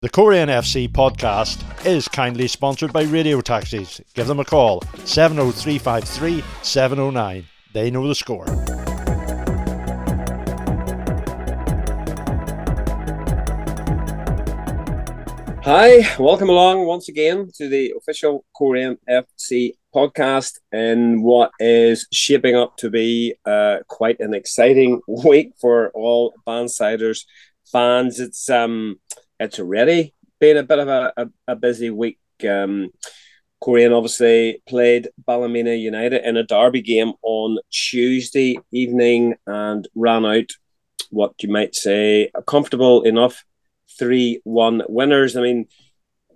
The Coleraine FC podcast is kindly sponsored by Radio Taxis. Give them a call 70353 709. They know the score. Hi, welcome along once again to the official Coleraine FC podcast in what is shaping up to be uh, quite an exciting week for all Bannsiders fans. It's um it's already been a bit of a, a, a busy week. Um, Coleraine obviously played Ballymena United in a derby game on Tuesday evening and ran out what you might say a comfortable enough 3 1 winners. I mean,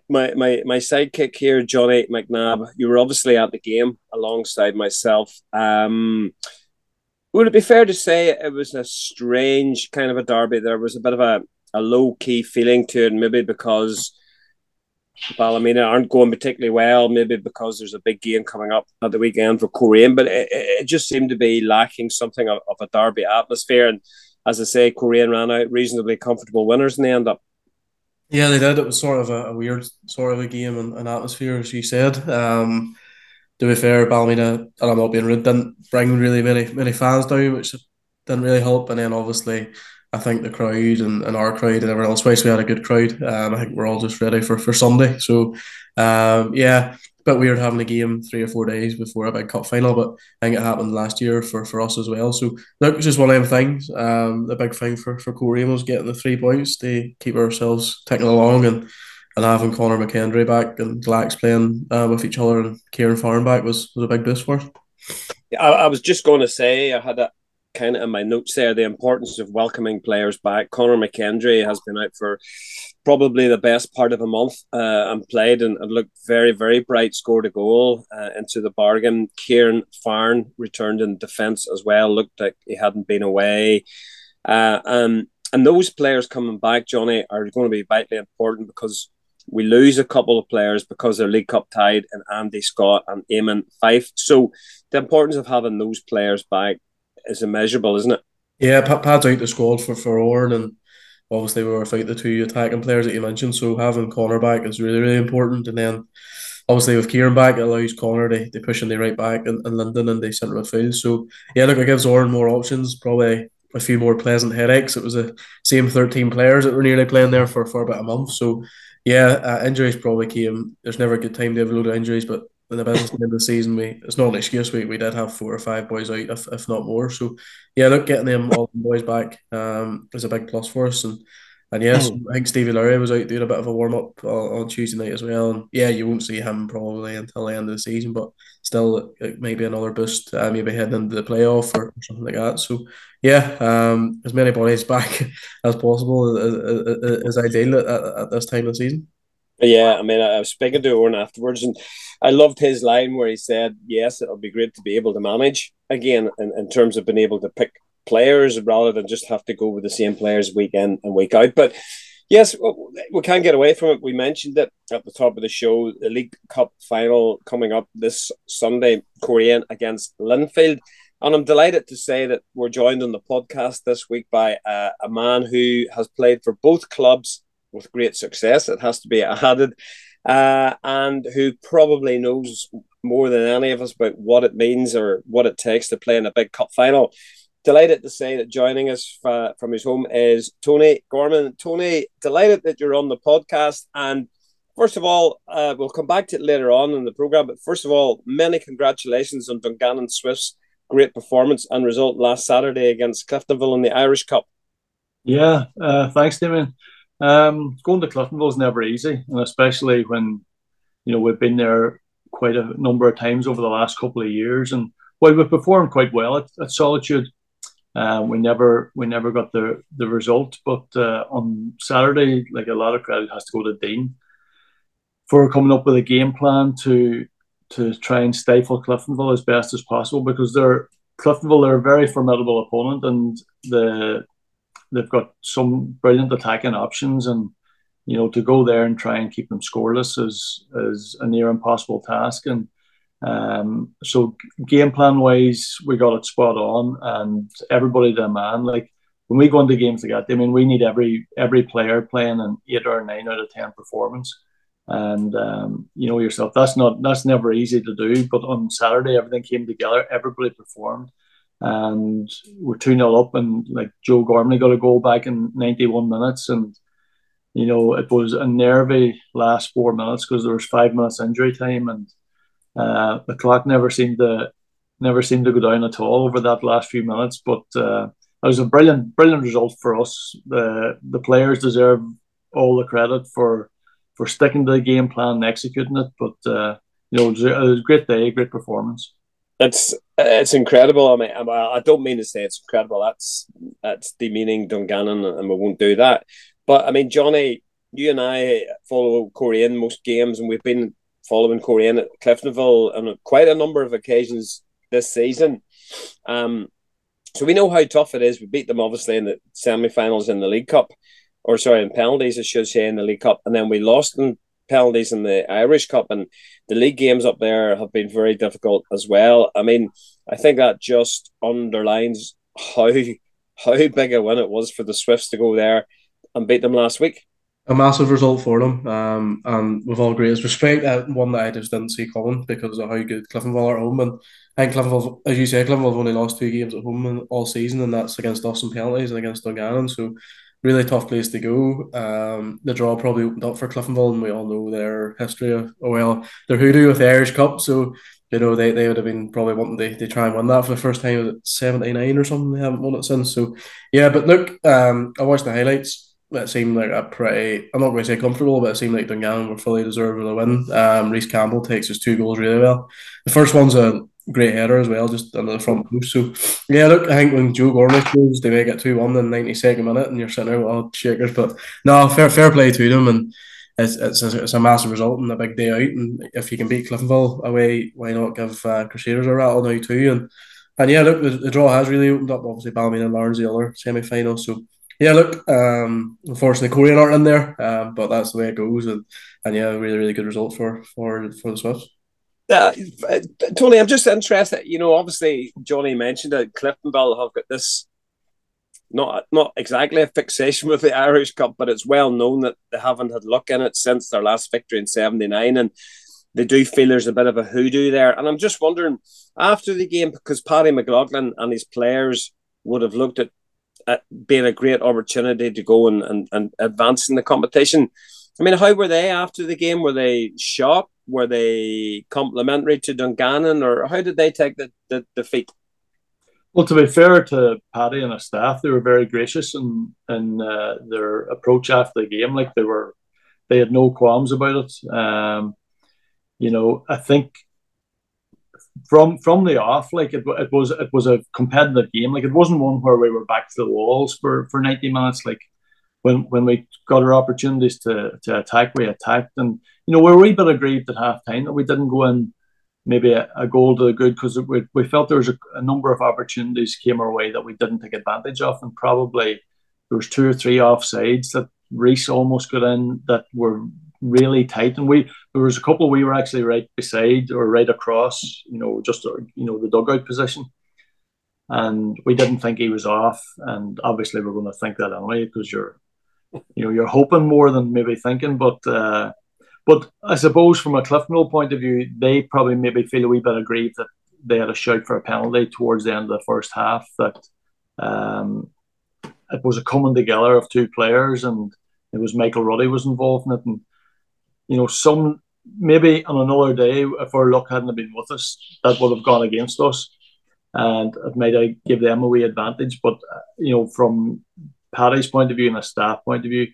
my, my, my sidekick here, Johnny McNabb, you were obviously at the game alongside myself. Um, would it be fair to say it was a strange kind of a derby? There was a bit of a a low key feeling to it, maybe because Ballymena aren't going particularly well, maybe because there's a big game coming up at the weekend for Coleraine, but it, it just seemed to be lacking something of, of, a derby atmosphere. And as I say, Coleraine ran out reasonably comfortable winners in the end up. Yeah, they did. It was sort of a, a weird sort of a game and an atmosphere, as you said. Um, to be fair, Ballymena, and I'm not being rude, didn't bring really many many fans down, which didn't really help. And then obviously I think the crowd and, and our crowd and everyone else, we had a good crowd. Um, I think we're all just ready for, for Sunday. So, um, yeah, bit weird having a game three or four days before a big cup final, but I think it happened last year for, for us as well. So, look, it's just one of them things. Um, the big thing for, for Coleraine was getting the three points to keep ourselves ticking along and, and having Conor McKendry back and Glax playing uh, with each other and Kieran Farren back was, was a big boost for us. I, I was just going to say, I had a, kind of in my notes there the importance of welcoming players back. Conor McKendry has been out for probably the best part of a month uh, and played and, and, looked very, very bright, scored a goal uh, into the bargain. Kieran Farren returned in defence as well, looked like he hadn't been away. Uh, um, and those players coming back, Johnny, are going to be vitally important because we lose a couple of players because they're League Cup tied and Andy Scott and Eamon Fyfe. So the importance of having those players back is immeasurable, isn't it? Yeah, Pad's out the squad for for Oran, and obviously we were without the two attacking players that you mentioned. So having Conor back is really really important, and then obviously with Kieran back, it allows Conor to, to push in the right back in, in Lyndon and the centre midfield. So yeah, look, it gives Oran more options, probably a few more pleasant headaches. It was the same thirteen players that were nearly playing there for, for about a month. So yeah, uh, injuries probably came. There's never a good time to have a load of injuries, but in the business end of the season, we it's not an excuse. We, we did have four or five boys out, if, if not more. So yeah, look, getting them all the boys back um, is a big plus for us. And and yes, mm. I think Stevie Lowry was out doing a bit of a warm up on, on, Tuesday night as well. And yeah, you won't see him probably until the end of the season, but still, it may be another boost, uh, maybe heading into the playoff or, something like that. So yeah, um, as many bodies back as possible is, is, is ideal at, at, this time of the season. Yeah, I mean, I was speaking to Owen afterwards, and I loved his line where he said, "Yes, it'll be great to be able to manage again in, in terms of being able to pick players rather than just have to go with the same players week in and week out." But yes, we can't get away from it. We mentioned it at the top of the show: the League Cup final coming up this Sunday, Coleraine against Linfield. And I'm delighted to say that we're joined on the podcast this week by uh, a man who has played for both clubs with great success. It has to be added, uh, and who probably knows more than any of us about what it means or what it takes to play in a big cup final. Delighted to say that joining us from his home is Tony Gorman. Tony, delighted that you're on the podcast. And first of all, uh, we'll come back to it later on in the program. But first of all, many congratulations on Dungannon Swifts' great performance and result last Saturday against Cliftonville in the Irish Cup. Yeah, uh, thanks, Damien. Um, going to Cliftonville is never easy, and especially when you know we've been there quite a number of times over the last couple of years. And while we performed quite well at, at Solitude, uh, we never we never got the the result. But uh, on Saturday, like a lot of credit has to go to Dean for coming up with a game plan to to try and stifle Cliftonville as best as possible because they're Cliftonville they're a very formidable opponent and the they've got some brilliant attacking options, and you know to go there and try and keep them scoreless is is a near impossible task. And um, so game plan wise, we got it spot on, and everybody to man. Like when we go into games like that, I mean, we need every every player playing an eight or nine out of ten performance. And um, you know yourself, that's not that's never easy to do. But on Saturday, everything came together. Everybody performed, and we're two 0 up. And like Joe Gormley got a goal back in ninety one minutes, and you know it was a nervy last four minutes because there was five minutes injury time, and uh, the clock never seemed to never seemed to go down at all over that last few minutes. But uh, it was a brilliant, brilliant result for us. The the players deserve all the credit for for sticking to the game plan and executing it. But uh, you know, it was, a, it was, a, great day, great performance. It's it's incredible. I mean, I don't mean to say it's incredible. That's that's demeaning Dungannon, and we won't do that. But I mean, Johnny, you and I follow Coleraine most games, and we've been following Coleraine at Cliftonville on quite a number of occasions this season. Um, so we know how tough it is. We beat them obviously in the semi-finals in the League Cup, or sorry, in penalties, I should say, in the League Cup, and then we lost in penalties in the Irish Cup, and the league games up there have been very difficult as well. I mean, I think that just underlines how how big a win it was for the Swifts to go there and beat them last week. A massive result for them, um, and with all greatest respect, uh, one that I just didn't see coming because of how good Cliftonville are at home. And I think Cliftonville, as you say, Cliftonville have only lost two games at home all season, and that's against us in penalties and against Dungannon. So really tough place to go. Um, the draw probably opened up for Cliftonville, and we all know their history of oh well, they're hoodoo with the Irish Cup, so you know they, they would have been probably wanting to, to try and win that for the first time at seventy nine or something. They haven't won it since. So yeah, but look, um, I watched the highlights. It seemed like a pretty. I'm not going to say comfortable, but it seemed like Dungannon were fully deserving of the win. Um, Reese Campbell takes his two goals really well. The first one's a great header as well, just under the front post. So yeah, look, I think when Joe Gormley scores, they make it two one in the ninety second minute, and you're sitting out all shakers. But no, fair fair play to them, and it's it's a, it's a massive result and a big day out. And if you can beat Cliftonville away, why not give uh, Crusaders a rattle now too? And and yeah, look, the, the draw has really opened up. Obviously, Ballymena and Larnes the other semi final. So yeah, look, um, unfortunately, Coleraine aren't in there, um, but that's the way it goes. And and yeah, really really good result for for for the Swifts. Uh, Tony, I'm just interested. You know, obviously, Johnny mentioned that Cliftonville have got this not not exactly a fixation with the Irish Cup, but it's well known that they haven't had luck in it since their last victory in '79, and they do feel there's a bit of a hoodoo there. And I'm just wondering after the game because Paddy McLaughlin and his players would have looked at, at being a great opportunity to go and, and, and advance in the competition. I mean, how were they after the game? Were they shocked? Were they complimentary to Dungannon, or how did they take the, the defeat? Well, to be fair to Paddy and his staff, they were very gracious in in uh, their approach after the game. Like they were, they had no qualms about it. Um, you know, I think from from the off, like it, it was it was a competitive game. Like it wasn't one where we were back to the walls for for ninety minutes. Like when when we got our opportunities to to attack, we attacked, and you know we were a bit aggrieved at half time that we didn't go in maybe a, a goal to the good because we, we felt there was a, a, number of opportunities came our way that we didn't take advantage of, and probably there was two or three offsides that Reese almost got in that were really tight, and we there was a couple we were actually right beside or right across, you know, just you know the dugout position. And we didn't think he was off. And obviously, we're going to think that anyway because you're you know you're hoping more than maybe thinking. But uh, but I suppose from a Cliff Cliftonville point of view, they probably maybe feel a wee bit aggrieved that they had a shout for a penalty towards the end of the first half. That um, it was a coming together of two players, and it was Michael Ruddy was involved in it, and you know some maybe on another day if our luck hadn't been with us, that would have gone against us and it might give them a wee advantage. But uh, you know, from Paddy's point of view and a staff point of view,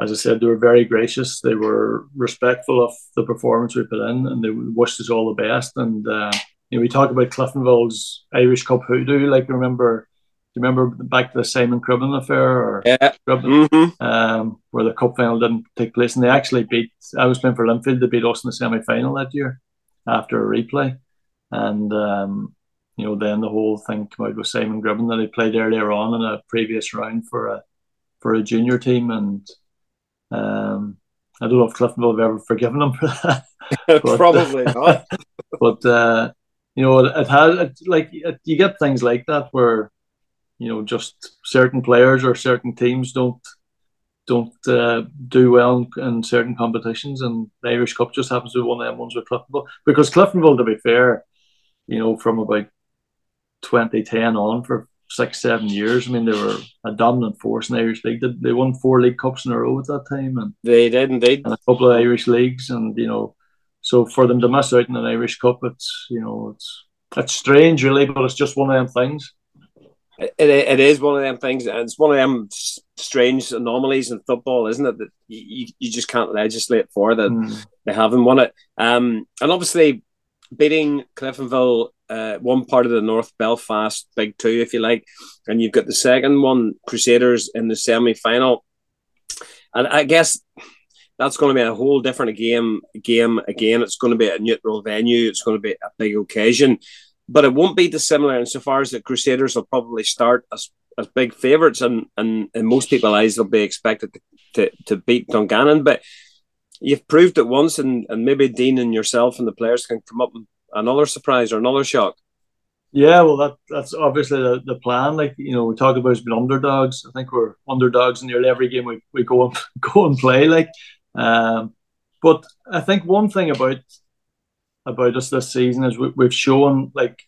as I said, they were very gracious. They were respectful of the performance we put in, and they wished us all the best. And uh, you know, we talk about Cliftonville's Irish Cup hoodoo. Like remember, do you remember back to the Simon Gribben affair or yeah. Gribben, mm-hmm. um, where the cup final didn't take place, and they actually beat. I was playing for Linfield. They beat us in the semi final that year after a replay, and um, you know, then the whole thing came out with Simon Gribben that he played earlier on in a previous round for a for a junior team, and um, I don't know if Cliftonville have ever forgiven him for that. but, Probably not. but uh, you know, it, it has it, like it, you get things like that where you know just certain players or certain teams don't don't uh, do well in, in, certain competitions, and the Irish Cup just happens to be one of them ones with Cliftonville. Because Cliftonville, to be fair, you know, from about 2010 on for six, seven years. I mean, they were a dominant force in the Irish League. They, they won four league cups in a row at that time, and they did indeed, and a couple of Irish leagues, and you know, so for them to miss out in an Irish Cup, it's you know, it's it's strange, really, but it's just one of them things. It, it is one of them things, and it's one of them strange anomalies in football, isn't it? That you, you just can't legislate for that mm. they haven't won it. Um, and obviously, beating Cliftonville uh, one part of the North Belfast Big Two, if you like, and you've got the second one, Crusaders, in the semi final. And I guess that's going to be a whole different game. Game again, it's going to be a neutral venue. It's going to be a big occasion, but it won't be dissimilar insofar as the Crusaders will probably start as, as big favourites, and, and in most people's eyes, they'll be expected to, to, to beat Dungannon. But you've proved it once, and, and maybe Dean and yourself and the players can come up and another surprise or another shock? Yeah, well, that that's obviously the, the plan. Like you know, we talk about as being underdogs. I think we're underdogs in nearly every game we, we go and go and play. Like, um, but I think one thing about about us this season is we, we've shown like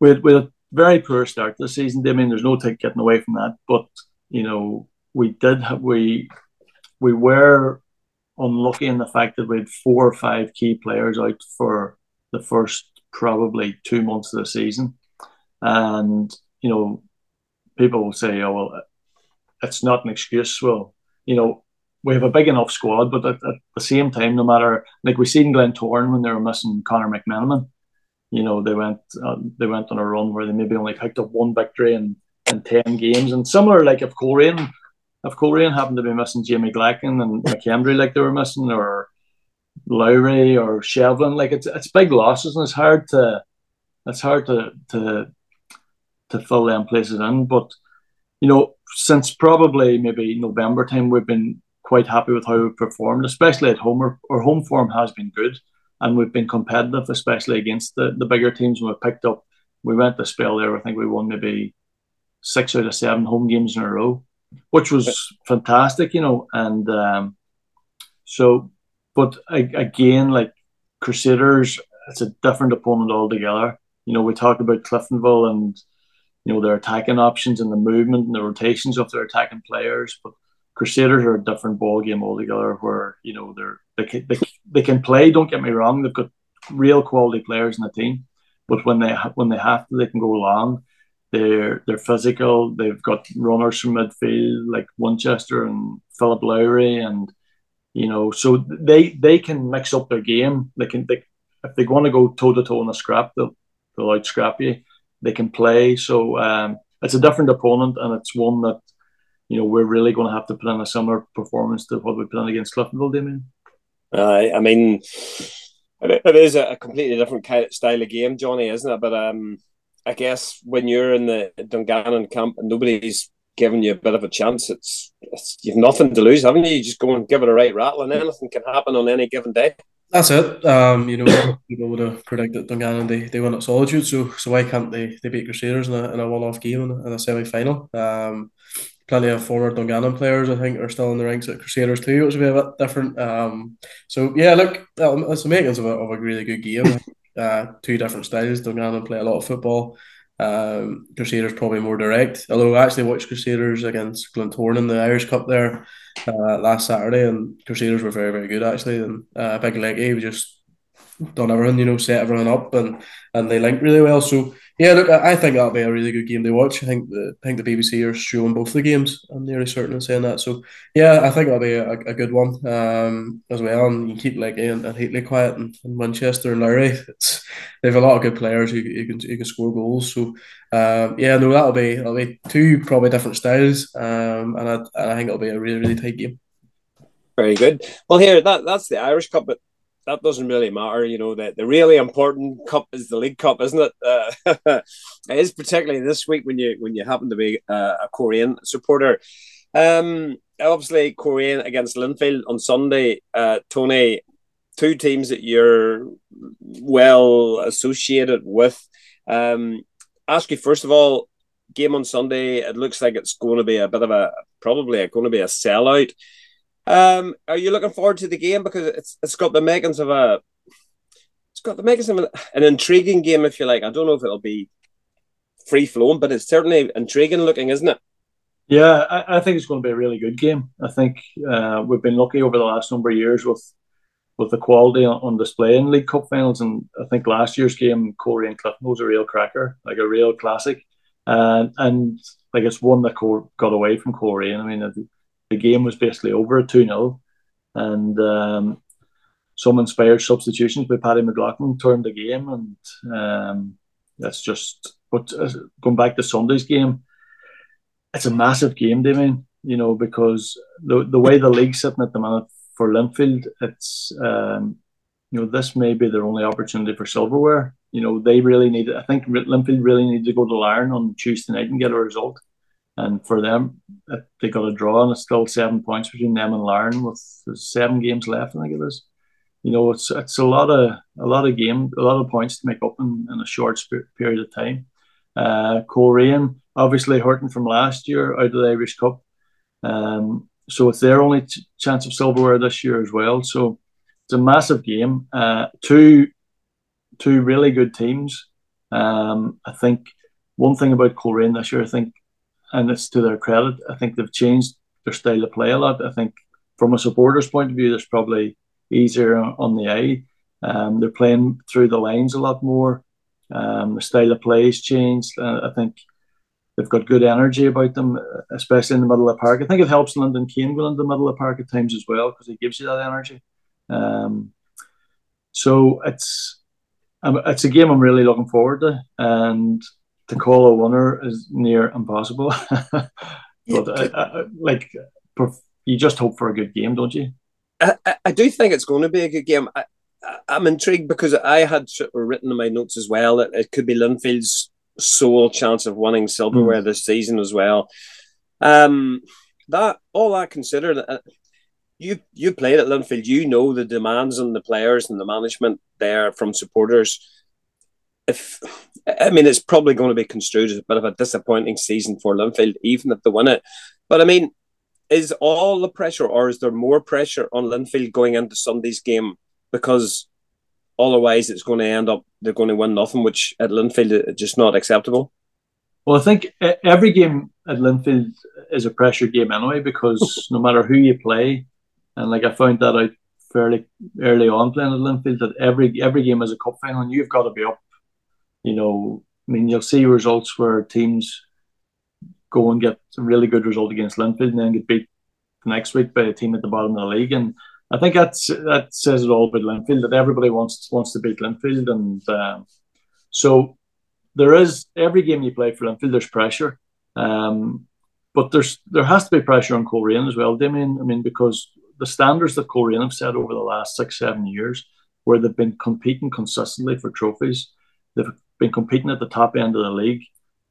with with a very poor start this season. I mean, there's no take getting away from that. But you know, we did have we we were unlucky in the fact that we had four or five key players out for the first probably two months of the season. And, you know, people will say, oh, well, it's not an excuse. Well, you know, we have a big enough squad, but at, at the same time, no matter, like we seen Glentoran when they were missing Conor McMenamin, you know, they went uh, they went on a run where they maybe only picked up one victory in, in 10 games. And similar, like if Coleraine, if Coleraine happened to be missing Jamie Glackin and McKendry like they were missing, or Lowry or Shevlin. Like it's it's big losses and it's hard to it's hard to to to fill them places in. But you know, since probably maybe November time, we've been quite happy with how we've performed, especially at home. Our, our home form has been good, and we've been competitive, especially against the, the bigger teams. And we picked up, we went to spell there. I think we won maybe six out of seven home games in a row, which was fantastic, you know. And um, so but again, like Crusaders, it's a different opponent altogether. You know, we talked about Cliftonville and you know their attacking options and the movement and the rotations of their attacking players, but Crusaders are a different ball game altogether. Where you know they're they can, they, they can play. Don't get me wrong; they've got real quality players in the team, but when they when they have to, they can go long. They're they're physical. They've got runners from midfield like Winchester and Philip Lowry and you know, so they they can mix up their game. They can they, if they want to go toe to toe in a scrap, they'll they'll out scrap you. They can play. So um, it's a different opponent, and it's one that you know we're really going to have to put in a similar performance to what we put in against Cliftonville, Damien. Uh, I mean, it is a completely different style of game, Johnny, isn't it? But um, I guess when you're in the Dungannon camp and nobody's giving you a bit of a chance, it's, it's you've nothing to lose, haven't you? You just go and give it a right rattle, and anything can happen on any given day. That's it. Um, you know, people would have predicted Dungannon they, they win at Solitude, so so why can't they, they beat Crusaders in a, in a one off game in a, a semi final? Um, plenty of former Dungannon players I think are still in the ranks at Crusaders too, which would be a bit different. Um, so yeah, look, it's the makings of a, of a really good game. Uh, two different styles. Dungannon play a lot of football. Um, Crusaders probably more direct. Although I actually watched Crusaders against Glentoran in the Irish Cup there uh, last Saturday, and Crusaders were very very good actually. And uh, Big Leggy we just done everything, you know, set everything up, and and they linked really well. So yeah, look, I think that'll be a really good game to watch. I think the I think the BBC are showing both the games. I'm nearly certain of saying that. So yeah, I think that'll be a, a good one um, as well. And you keep like and, and Heatley quiet and, and Winchester and Larry. It's they've a lot of good players who, who can who can score goals. So um, yeah, no, that'll be that'll be two probably different styles. Um, and I, and I think it'll be a really really tight game. Very good. Well, here that that's the Irish Cup, but that doesn't really matter. You know, the, the really important cup is the League Cup, isn't it? Uh, it is particularly this week when you when you happen to be uh, a Coleraine supporter. Um, obviously, Coleraine against Linfield on Sunday. Uh, Tony, two teams that you're well associated with. Um, ask you first of all, game on Sunday. It looks like it's going to be a bit of a probably going to be a sellout. Um, are you looking forward to the game because it's it's got the makings of a it's got the makings of an intriguing game, if you like. I don't know if it'll be free flowing, but it's certainly intriguing looking, isn't it? Yeah, I, I, think it's going to be a really good game. I think uh, we've been lucky over the last number of years with with the quality on, on, display in League Cup finals, and I think last year's game, Corey and Clifton was a real cracker, like a real classic, and and like it's one that got away from Corey. And I mean, the, game was basically over at two 0 and um, some inspired substitutions by Paddy McLaughlin turned the game, and um, that's just. But uh, going back to Sunday's game it's a massive game, Damien. You know, because the the way the league's sitting at the minute for Linfield, it's um, you know this may be their only opportunity for silverware. You know, they really need. I think Linfield really need to go to Larne on Tuesday night and get a result. And for them, they got a draw, and it's still seven points between them and Larne with seven games left. I think it is. You know, it's it's a lot of a lot of game, a lot of points to make up in, in a short period of time. Uh, obviously hurting from last year out of the Irish Cup. Um, so it's their only ch- chance of silverware this year as well. So it's a massive game. Uh, two, two really good teams. Um, I think one thing about Coleraine this year, I think, and it's to their credit, I think they've changed their style of play a lot. I think from a supporter's point of view, there's probably easier on the eye. Um, they're playing through the lines a lot more. Um, the style of play has changed. Uh, I think they've got good energy about them, especially in the middle of the park. I think it helps Lyndon Kane go in the middle of the park at times as well because he gives you that energy. Um, so it's um, it's a game I'm really looking forward to, and to call a winner is near impossible. but I, I, like, you just hope for a good game, don't you? I, I do think it's going to be a good game. I, I'm intrigued because I had written in my notes as well that it could be Linfield's sole chance of winning silverware mm. this season as well. Um, that all that considered, uh, you you played at Linfield, you know the demands on the players and the management there from supporters. If I mean, it's probably going to be construed as a bit of a disappointing season for Linfield, even if they win it. But I mean, is all the pressure, or is there more pressure on Linfield going into Sunday's game because otherwise it's going to end up they're going to win nothing, which at Linfield is just not acceptable. Well, I think uh, every game at Linfield is a pressure game anyway because no matter who you play, and like I found that out fairly early on playing at Linfield that every every game is a cup final and you've got to be up. You know, I mean, you'll see results where teams go and get a really good result against Linfield and then get beat the next week by a team at the bottom of the league. And I think that's that says it all about Linfield that everybody wants wants to beat Linfield, and um, so there is every game you play for Linfield, there's pressure, um, but there's there has to be pressure on Coleraine as well, Damien. I mean, because the standards that Coleraine have set over the last six seven years, where they've been competing consistently for trophies, they've been competing at the top end of the league.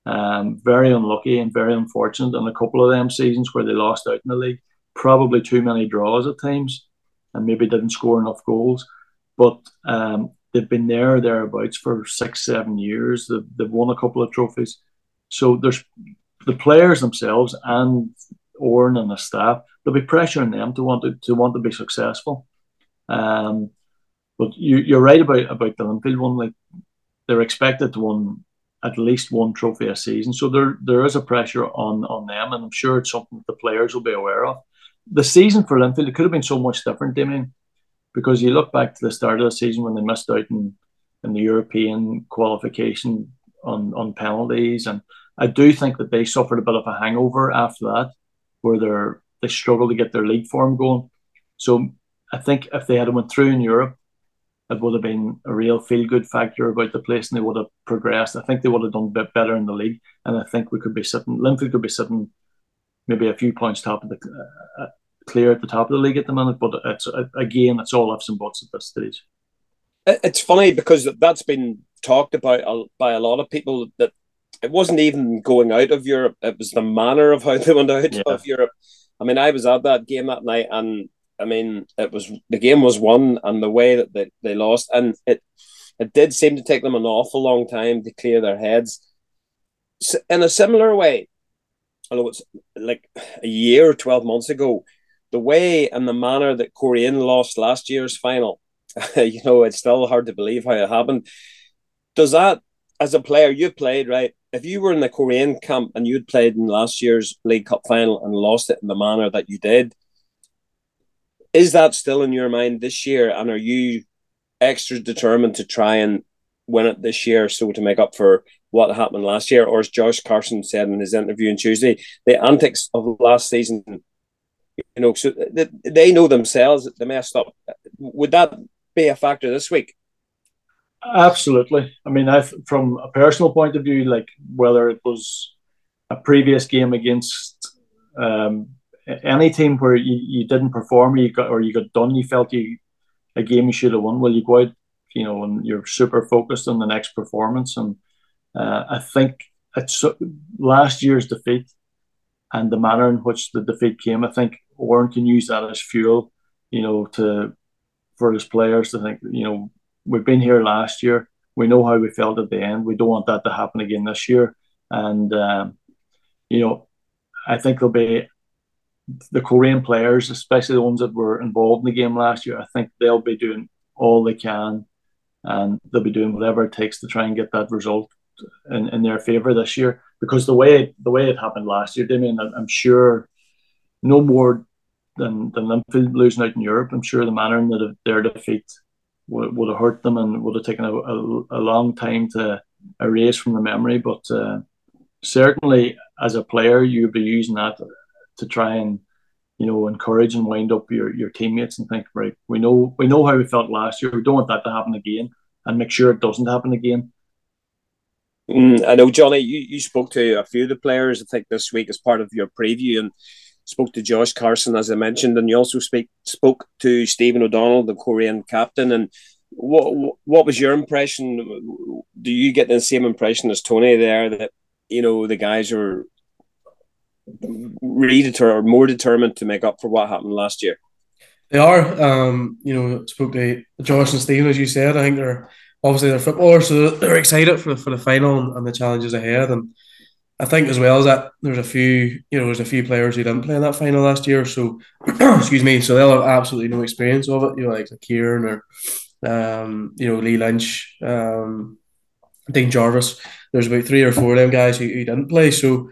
Um, very unlucky and very unfortunate in a couple of them seasons where they lost out in the league. Probably too many draws at times and maybe didn't score enough goals. But um, they've been there or thereabouts for six, seven years. They've, they've won a couple of trophies. So there's the players themselves and Oran and the staff. There'll be pressure on them to want to, to want to be successful. Um, but you, you're right about about the Linfield one. Like they're expected to win at least one trophy a season, so there there is a pressure on on them, and I'm sure it's something the players will be aware of the season for Linfield it could have been so much different, Damien, because you look back to the start of the season when they missed out in, in the European qualification on, on penalties, and I do think that they suffered a bit of a hangover after that, where they're they struggled to get their league form going. So I think if they had went through in Europe, it would have been a real feel good factor about the place, and they would have progressed. I think they would have done a bit better in the league, and I think we could be sitting. Linfield could be sitting maybe a few points top of the uh, clear at the top of the league at the minute. But it's again, it's all ifs and buts at this stage. It's funny because that's been talked about by a lot of people that it wasn't even going out of Europe; it was the manner of how they went out yeah. of Europe. I mean, I was at that game that night, and I mean, it was the game was won, and the way that they, they lost, and it it did seem to take them an awful long time to clear their heads. in a similar way, although it's like a year or 12 months ago, the way and the manner that Coleraine lost last year's final, you know, it's still hard to believe how it happened. Does that, as a player, you played, right? If you were in the Coleraine camp and you'd played in last year's League Cup final and lost it in the manner that you did, is that still in your mind this year? And are you extra determined to try and win it this year so to make up for what happened last year? Or as Josh Carson said in his interview on Tuesday, the antics of last season, you know, so they they know themselves that they messed up. Would that be a factor this week? Absolutely. I mean, I from a personal point of view, like whether it was a previous game against um, any team where you, you didn't perform, or you got or you got done, you felt you a game you should have won. Well, you go out, you know, and you're super focused on the next performance. And uh, I think it's last year's defeat and the manner in which the defeat came. I think Oran can use that as fuel, you know, to for his players to think, you know, we've been here last year. We know how we felt at the end. We don't want that to happen again this year. And um, you know, I think there'll be the Coleraine players, especially the ones that were involved in the game last year, I think they'll be doing all they can and they'll be doing whatever it takes to try and get that result in, in their favour this year. Because the way the way it happened last year, Damien, I'm sure no more than than Linfield losing out in Europe. I'm sure the manner in that their defeat would, would have hurt them and would have taken a, a, a long time to erase from the memory. But uh, certainly, as a player, you'd be using that to try and you know encourage and wind up your, your teammates and think right we know we know how we felt last year. We don't want that to happen again and make sure it doesn't happen again. Mm, I know Johnny you, you spoke to a few of the players I think this week as part of your preview and spoke to Josh Carson as I mentioned and you also speak spoke to Stephen O'Donnell the Coleraine captain and what what was your impression? Do you get the same impression as Tony there that you know the guys are really or more determined to make up for what happened last year. They are. Um, you know, spoke to Josh and Stephen, as you said. I think they're obviously they're footballers, so they're excited for for the final and the challenges ahead. And I think as well as that, there's a few, you know, there's a few players who didn't play in that final last year. So, excuse me, so they'll have absolutely no experience of it. You know, like, like Kieran or, um, you know, Lee Lynch, um, Dean Jarvis. There's about three or four of them guys who, who didn't play. So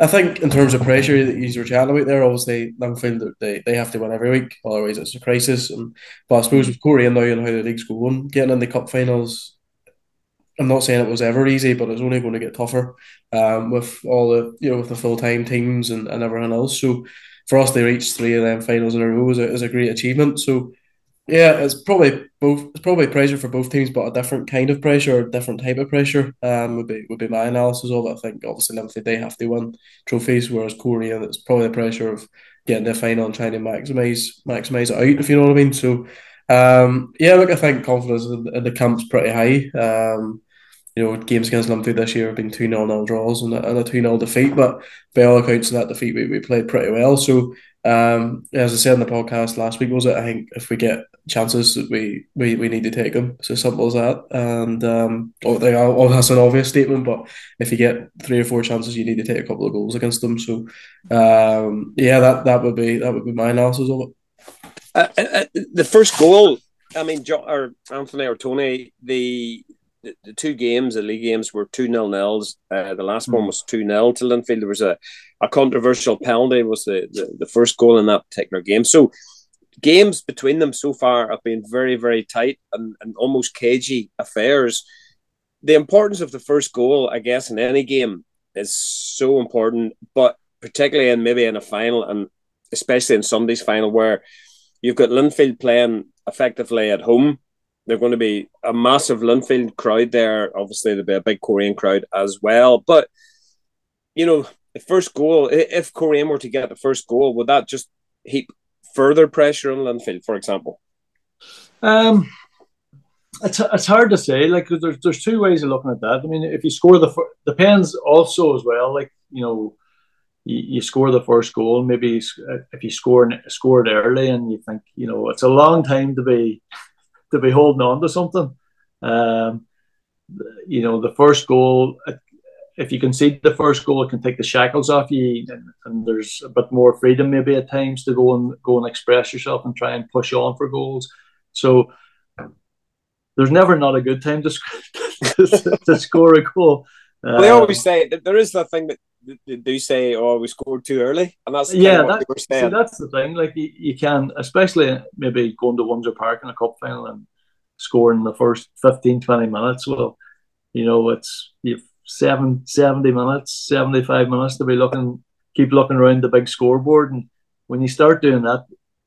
I think in terms of pressure that you were chatting about there, obviously Linfield they, they have to win every week, otherwise it's a crisis. And but I suppose with Coleraine and now and how the league's going, getting in the cup finals, I'm not saying it was ever easy, but it's only going to get tougher um, with all the you know with the full time teams and, and everything else. So for us to reach three of them finals in a row is a, is a great achievement. So yeah, it's probably both. It's probably pressure for both teams, but a different kind of pressure, a different type of pressure. Um, would be would be my analysis of it. I think obviously Linfield they have to win trophies, whereas Coleraine it's probably the pressure of getting the final and trying to maximize maximize it out. If you know what I mean. So, um, yeah, look, I think confidence in, in the camp's pretty high. Um, you know, games against Linfield this year have been two 0 nil draws and a, and a two 0 defeat, but by all accounts, in that defeat we, we played pretty well. So um, as I said in the podcast last week, was it? I think if we get chances, we we, we need to take them. It's as simple as that. And um, oh, they are, oh, that's an obvious statement, but if you get three or four chances, you need to take a couple of goals against them. So, um, yeah, that that would be that would be my analysis of it. Uh, uh, uh the first goal, I mean, or Anthony or Tony, the the, the two games, the league games, were two nil nils. Uh, the last one hmm. was two 0 to Linfield. There was a, a controversial penalty. Was the, the the first goal in that particular game. So games between them so far have been very very tight and, and almost cagey affairs. The importance of the first goal, I guess, in any game is so important, but particularly in maybe in a final and especially in Sunday's final where you've got Linfield playing effectively at home they're going to be a massive Linfield crowd there. Obviously, there'll be a big Coleraine crowd as well. But you know, the first goal, if Coleraine were to get the first goal, would that just heap further pressure on Linfield, for example? Um, it's, it's hard to say. Like, there's there's two ways of looking at that. I mean, if you score the depends also as well. Like, you know, you, you score the first goal. Maybe if you score scored early, and you think, you know, it's a long time to be to be holding on to something. Um, you know, the first goal, it, if you concede the first goal, it can take the shackles off you, and, and, there's a bit more freedom maybe at times to go and go and express yourself and try and push on for goals. So there's never not a good time to, to, to score a goal. Well, they always um, say there is that thing that they do say, "Oh, we scored too early," and that's yeah, that, see, that's the thing. Like you, you can, especially maybe going to Windsor Park in a cup final and scoring the first 15, 20 minutes. Well, you know, it's you've seven, 70 minutes, 75 minutes to be looking, keep looking around the big scoreboard. And when you start doing that,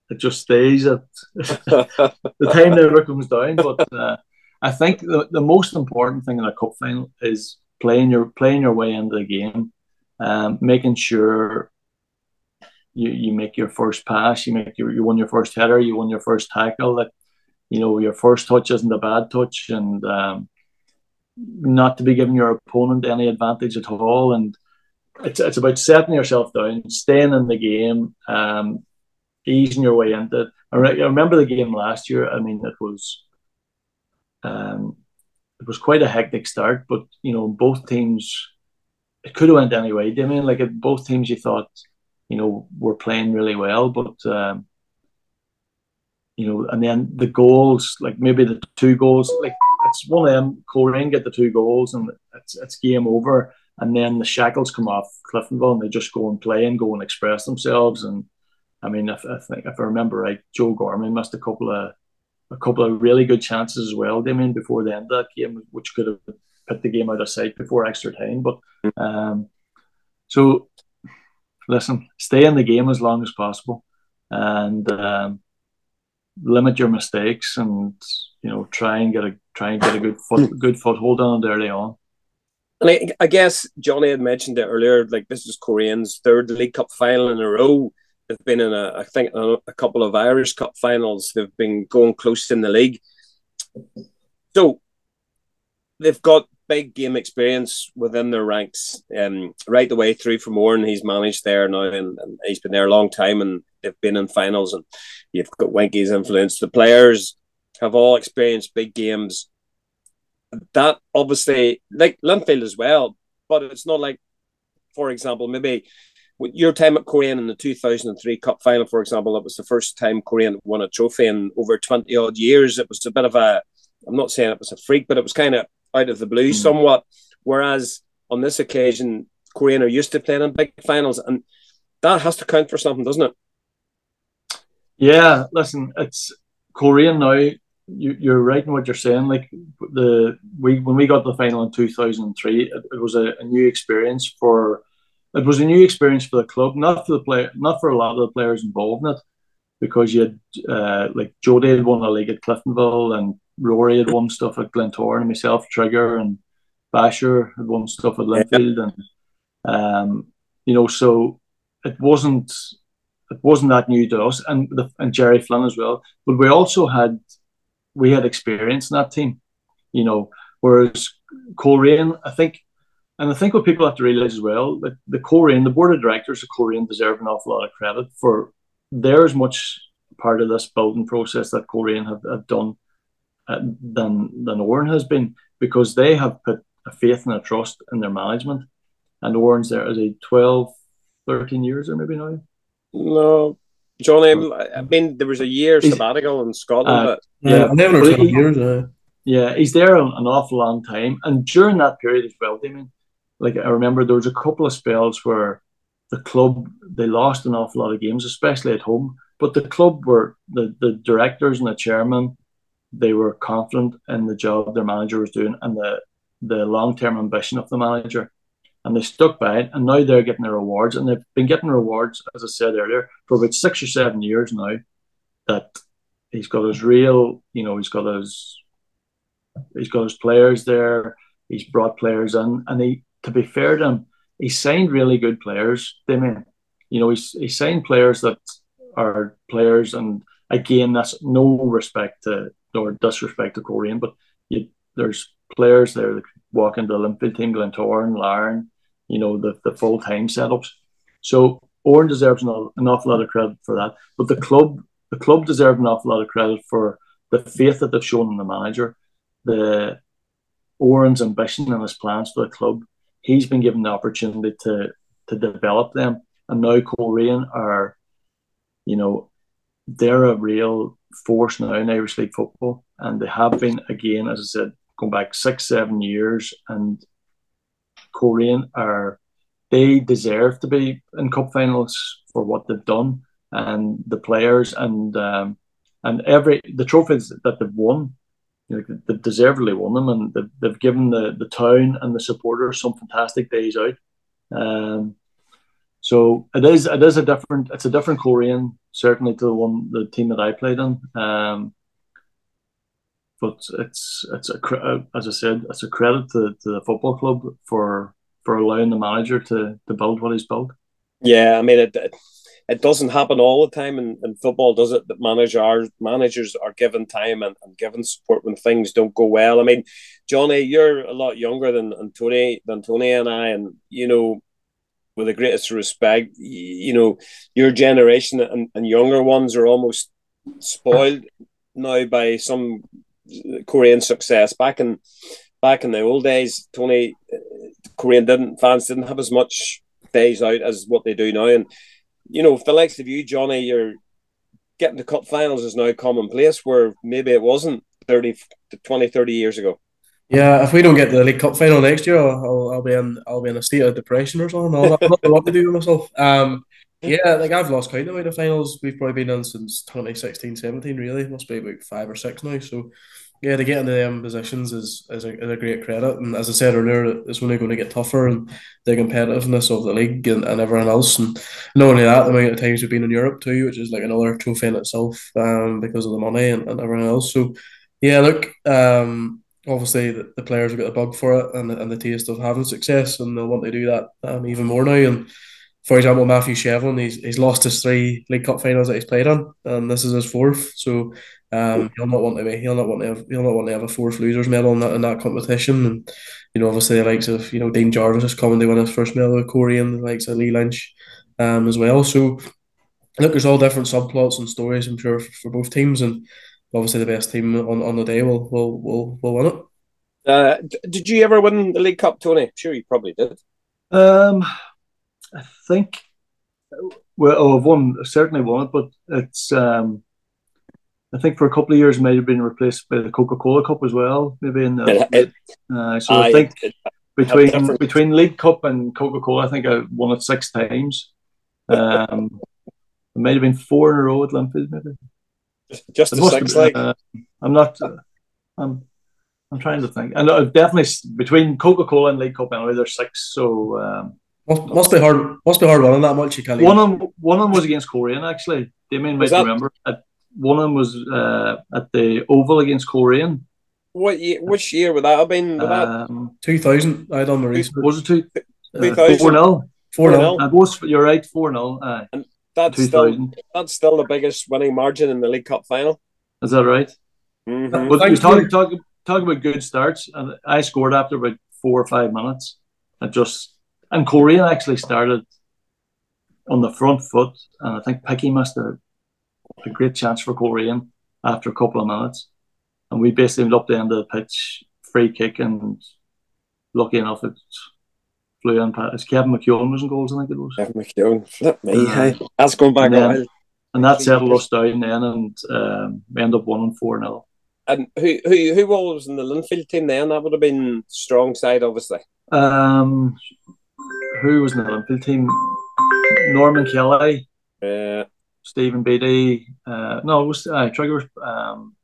it just stays at the time never comes down. But uh, I think the, the most important thing in a cup final is playing your playing your way into the game, um, making sure you, you make your first pass, you make your you won your first header, you won your first tackle. That you know your first touch isn't a bad touch, and um, not to be giving your opponent any advantage at all. And it's it's about setting yourself down, staying in the game, um, easing your way into it. I, re- I remember the game last year. I mean, it was um, it was quite a hectic start, but you know, both teams it could have went any way. I mean, like both teams, you thought you know were playing really well, but um, you know, and then the goals, like maybe the two goals, like it's one of them. Coleraine get the two goals, and it's it's game over. And then the shackles come off Cliftonville, and they just go and play and go and express themselves. And I mean, if I if I remember right, Joe Gormley missed a couple of a couple of really good chances as well. Damien before the end of that game, which could have put the game out of sight before extra time. But um, so listen, stay in the game as long as possible, and um, limit your mistakes, and you know try and get a try and get a good foot good foothold on it early on. And I, I guess Johnny had mentioned it earlier. Like this is Coleraine's third League Cup final in a row. They've been in a, I think, a, a couple of Irish Cup finals. They've been going close in the league. So they've got big game experience within their ranks, um, right the way through from Oran. He's managed there now, and, and, he's been there a long time, and they've been in finals. And you've got Winky's influence. The players have all experienced big games. That obviously, like Linfield as well, but it's not like, for example, maybe with your time at Coleraine in the 2003 Cup final, for example, that was the first time Coleraine won a trophy in over 20 odd years. It was a bit of a, I'm not saying it was a freak, but it was kind of out of the blue mm. somewhat. Whereas on this occasion, Coleraine are used to playing in big finals, and that has to count for something, doesn't it? Yeah, listen, it's Coleraine now you, you're right in what you're saying. Like the we when we got the final in 2003, it, it was a, a, new experience for it was a new experience for the club, not for the play, not for a lot of the players involved in it, because you had uh, like Jody had won a league at Cliftonville, and Rory had won stuff at Glentoran, and myself, Trigger, and Basher had won stuff at Linfield, and um, you know, so it wasn't it wasn't that new to us, and the, and Jerry Flynn as well. But we also had we had experience in that team, you know. Whereas Coleraine, I think, and I think what people have to realize as well that the Coleraine, the board of directors of Coleraine deserve an awful lot of credit for they're as much part of this building process that Coleraine have, have done uh, than than Oran has been because they have put a faith and a trust in their management. And Oran's there as a 12, 13 years or maybe now. No, Johnny, I mean, there was a year sabbatical in Scotland. Uh, yeah, yeah never he, years. Uh. Yeah, he's there an, an, awful long time, and during that period as well, Damien. Like I remember, there was a couple of spells where the club they lost an awful lot of games, especially at home. But the club were the the directors and the chairman, they were confident in the job their manager was doing and the the long term ambition of the manager and they stuck by it, and now they're getting their rewards, and they've been getting rewards, as I said earlier, for about six or seven years now. That he's got his real, you know, he's got his, he's got his players there. He's brought players in, and he, to be fair to him, he signed really good players. They mean, you know, he's he signed players that are players, and again, that's no respect to or disrespect to Coleraine, but you, there's players there that walk into the Olympic team, Glentoran, Larne, you know, the, the full time setups. So Oran deserves an, an awful lot of credit for that. But the club the club deserves an awful lot of credit for the faith that they've shown in the manager, the Oran's ambition and his plans for the club. he's been given the opportunity to to develop them. And now Coleraine are, you know, they're a real force now in Irish League football, and they have been again, as I said, going back six, seven years, and Coleraine are they deserve to be in cup finals for what they've done, and the players and um, and every the trophies that they've won you know, they've deservedly won them, and they've, they've given the, the town and the supporters some fantastic days out. Um, so it is it is a different it's a different Coleraine certainly to the one the team that I played in. Um, but it's it's a as I said it's a credit to, to the football club for for allowing the manager to to build what he's built. Yeah, I mean it it doesn't happen all the time in, in football, does it? That managers managers are given time and, and given support when things don't go well. I mean, Johnny, you're a lot younger than, than Tony than Tony and I, and you know, with the greatest respect, you know, your generation and, and younger ones are almost spoiled now by some Coleraine success. Back in back in the old days, Tony Coleraine didn't fans didn't have as much days out as what they do now, and you know, for the likes of you, Johnny, you're getting to cup finals is now commonplace where maybe it wasn't 30 20 30 years ago. Yeah if we don't get the league cup final next year i'll, I'll be in i'll be in a state of depression or something. I'll, not know what to do with myself. Um yeah like i've lost count of the finals. We've probably been in since 2016 17 really. Must be about five or six now. So yeah, to get into them positions is is a, is a great credit. And as I said earlier, it's only going to get tougher and the competitiveness of the league and, and everyone else. And not only that, the amount of times we've been in Europe too, which is like another trophy in itself um, because of the money and, and everything else. So, yeah, look, um, obviously the, the players have got the bug for it and, and the taste of having success and they'll want to do that um, even more now. And for example, Matthew Shevlin, he's, he's lost his three League Cup finals that he's played on, and this is his fourth. So um, he'll not want to be. He'll not want to have. He'll not want to have a fourth losers medal in that in that competition. And you know, obviously, the likes of you know Dean Jarvis is coming to win his first medal with Coleraine, and the likes of Lee Lynch, um, as well. So look, there's all different subplots and stories. I'm sure for, for both teams, and obviously the best team on, on the day will will will will win it. Uh, did you ever win the League Cup, Tony? I'm sure you probably did. Um, I think well, oh, I've won certainly won it, but it's um I think for a couple of years it might have been replaced by the Coca Cola Cup as well, maybe in the. It, uh, so I, I think it, between between League Cup and Coca Cola, I think I won it six times. Um, it might have been four in a row at Linfield, maybe. Just, just six, like. Uh, I'm not. Uh, I'm. I'm trying to think, and uh, definitely between Coca Cola and League Cup, anyway, there's six. So um, must, must be hard. Must be hard running that much. You can't. One of them, one of them was against Coleraine actually. Damien might that, remember. At, one of them was uh, at the Oval against Coleraine. What year? Which year would that have been? Um, two thousand. I don't know. Was it two? Uh, four 0 Four 0 was. You're right. Four 0 uh, And that's still that's still the biggest winning margin in the League Cup final. Is that right? Mm-hmm. But you talk, talk talk about good starts, and I scored after about four or five minutes. I just and Coleraine actually started on the front foot, and I think Picky must have a great chance for Coleraine after a couple of minutes. And we basically ended up the end of the pitch, free kick, and lucky enough it flew in past. Kevin McKeown was in goals, I think it was. Kevin McKeown, flip me, hey. That's going back and, then, and that settled us down then, and um, we ended up winning 4 0. And who, who who was in the Linfield team then? That would have been strong side, obviously. Um, who was in the Linfield team? Norman Kelly. Yeah. Stephen Beattie, uh, no, it was uh, Trigger, um,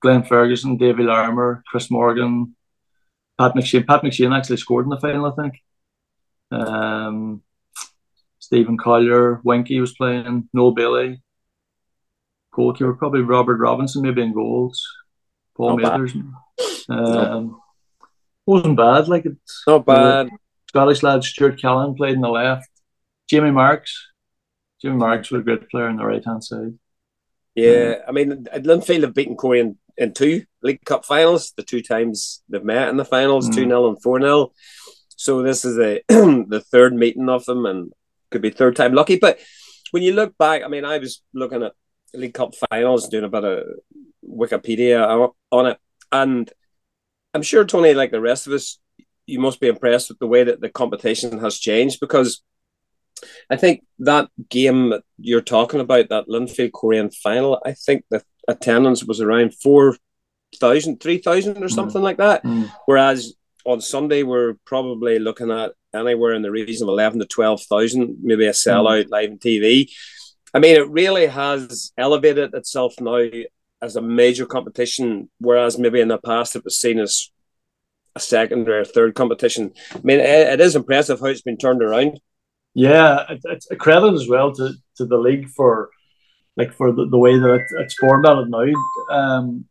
Glenn Ferguson, Davy Larmer, Chris Morgan, Pat McShane. Pat McShane actually scored in the final, I think. Um, Stephen Collier, Winky was playing, Noel Bailey, goalkeeper, probably Robert Robinson, maybe in goals, Paul Mathers. Um, wasn't bad, like it's not bad. Scottish lad Stuart Callan played in the left. Jamie Marks, Jimmy Marks was a great player on the right hand side. Yeah, I mean, Linfield have beaten Coleraine in, in two League Cup finals, the two times they've met in the finals, mm. 2 mm. 0 and 4 0. So this is a, the third meeting of them and could be third time lucky. But when you look back, I mean, I was looking at League Cup finals, doing a bit of Wikipedia on it. And I'm sure, Tony, like the rest of us, you must be impressed with the way that the competition has changed because I think that game that you're talking about, that Linfield Coleraine final, I think the attendance was around 4,000, 3,000 or mm. something mm. like that. Mm. Whereas on Sunday, we're probably looking at anywhere in the region of 11 to 12,000, maybe a sellout mm. live on TV. I mean, it really has elevated itself now as a major competition, whereas maybe in the past it was seen as a second or a third competition. I mean, it, it is impressive how it's been turned around. Yeah, it, it's a credit as well to, to the league for like for the, the way that it, it's formed out now. Um,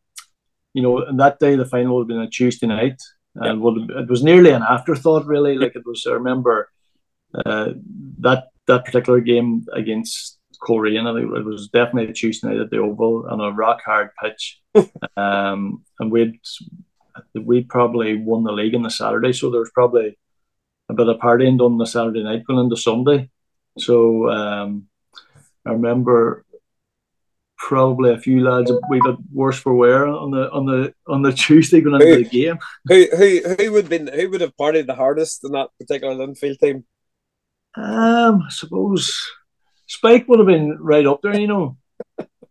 you know, and that day the final would have been a Tuesday night, and yeah. it was nearly an afterthought, really. Like it was, I remember uh, that that particular game against Coleraine, and it was definitely a Tuesday night at the Oval on a rock hard pitch, um, and we'd we probably won the league on the Saturday, so there was probably a bit of partying done the Saturday night going into Sunday. So um, I remember probably a few lads we got worse for wear on the on the on the Tuesday going into who, the game. Who who who would been who would have partied the hardest in that particular Linfield team? Um, I suppose Spike would have been right up there, you know.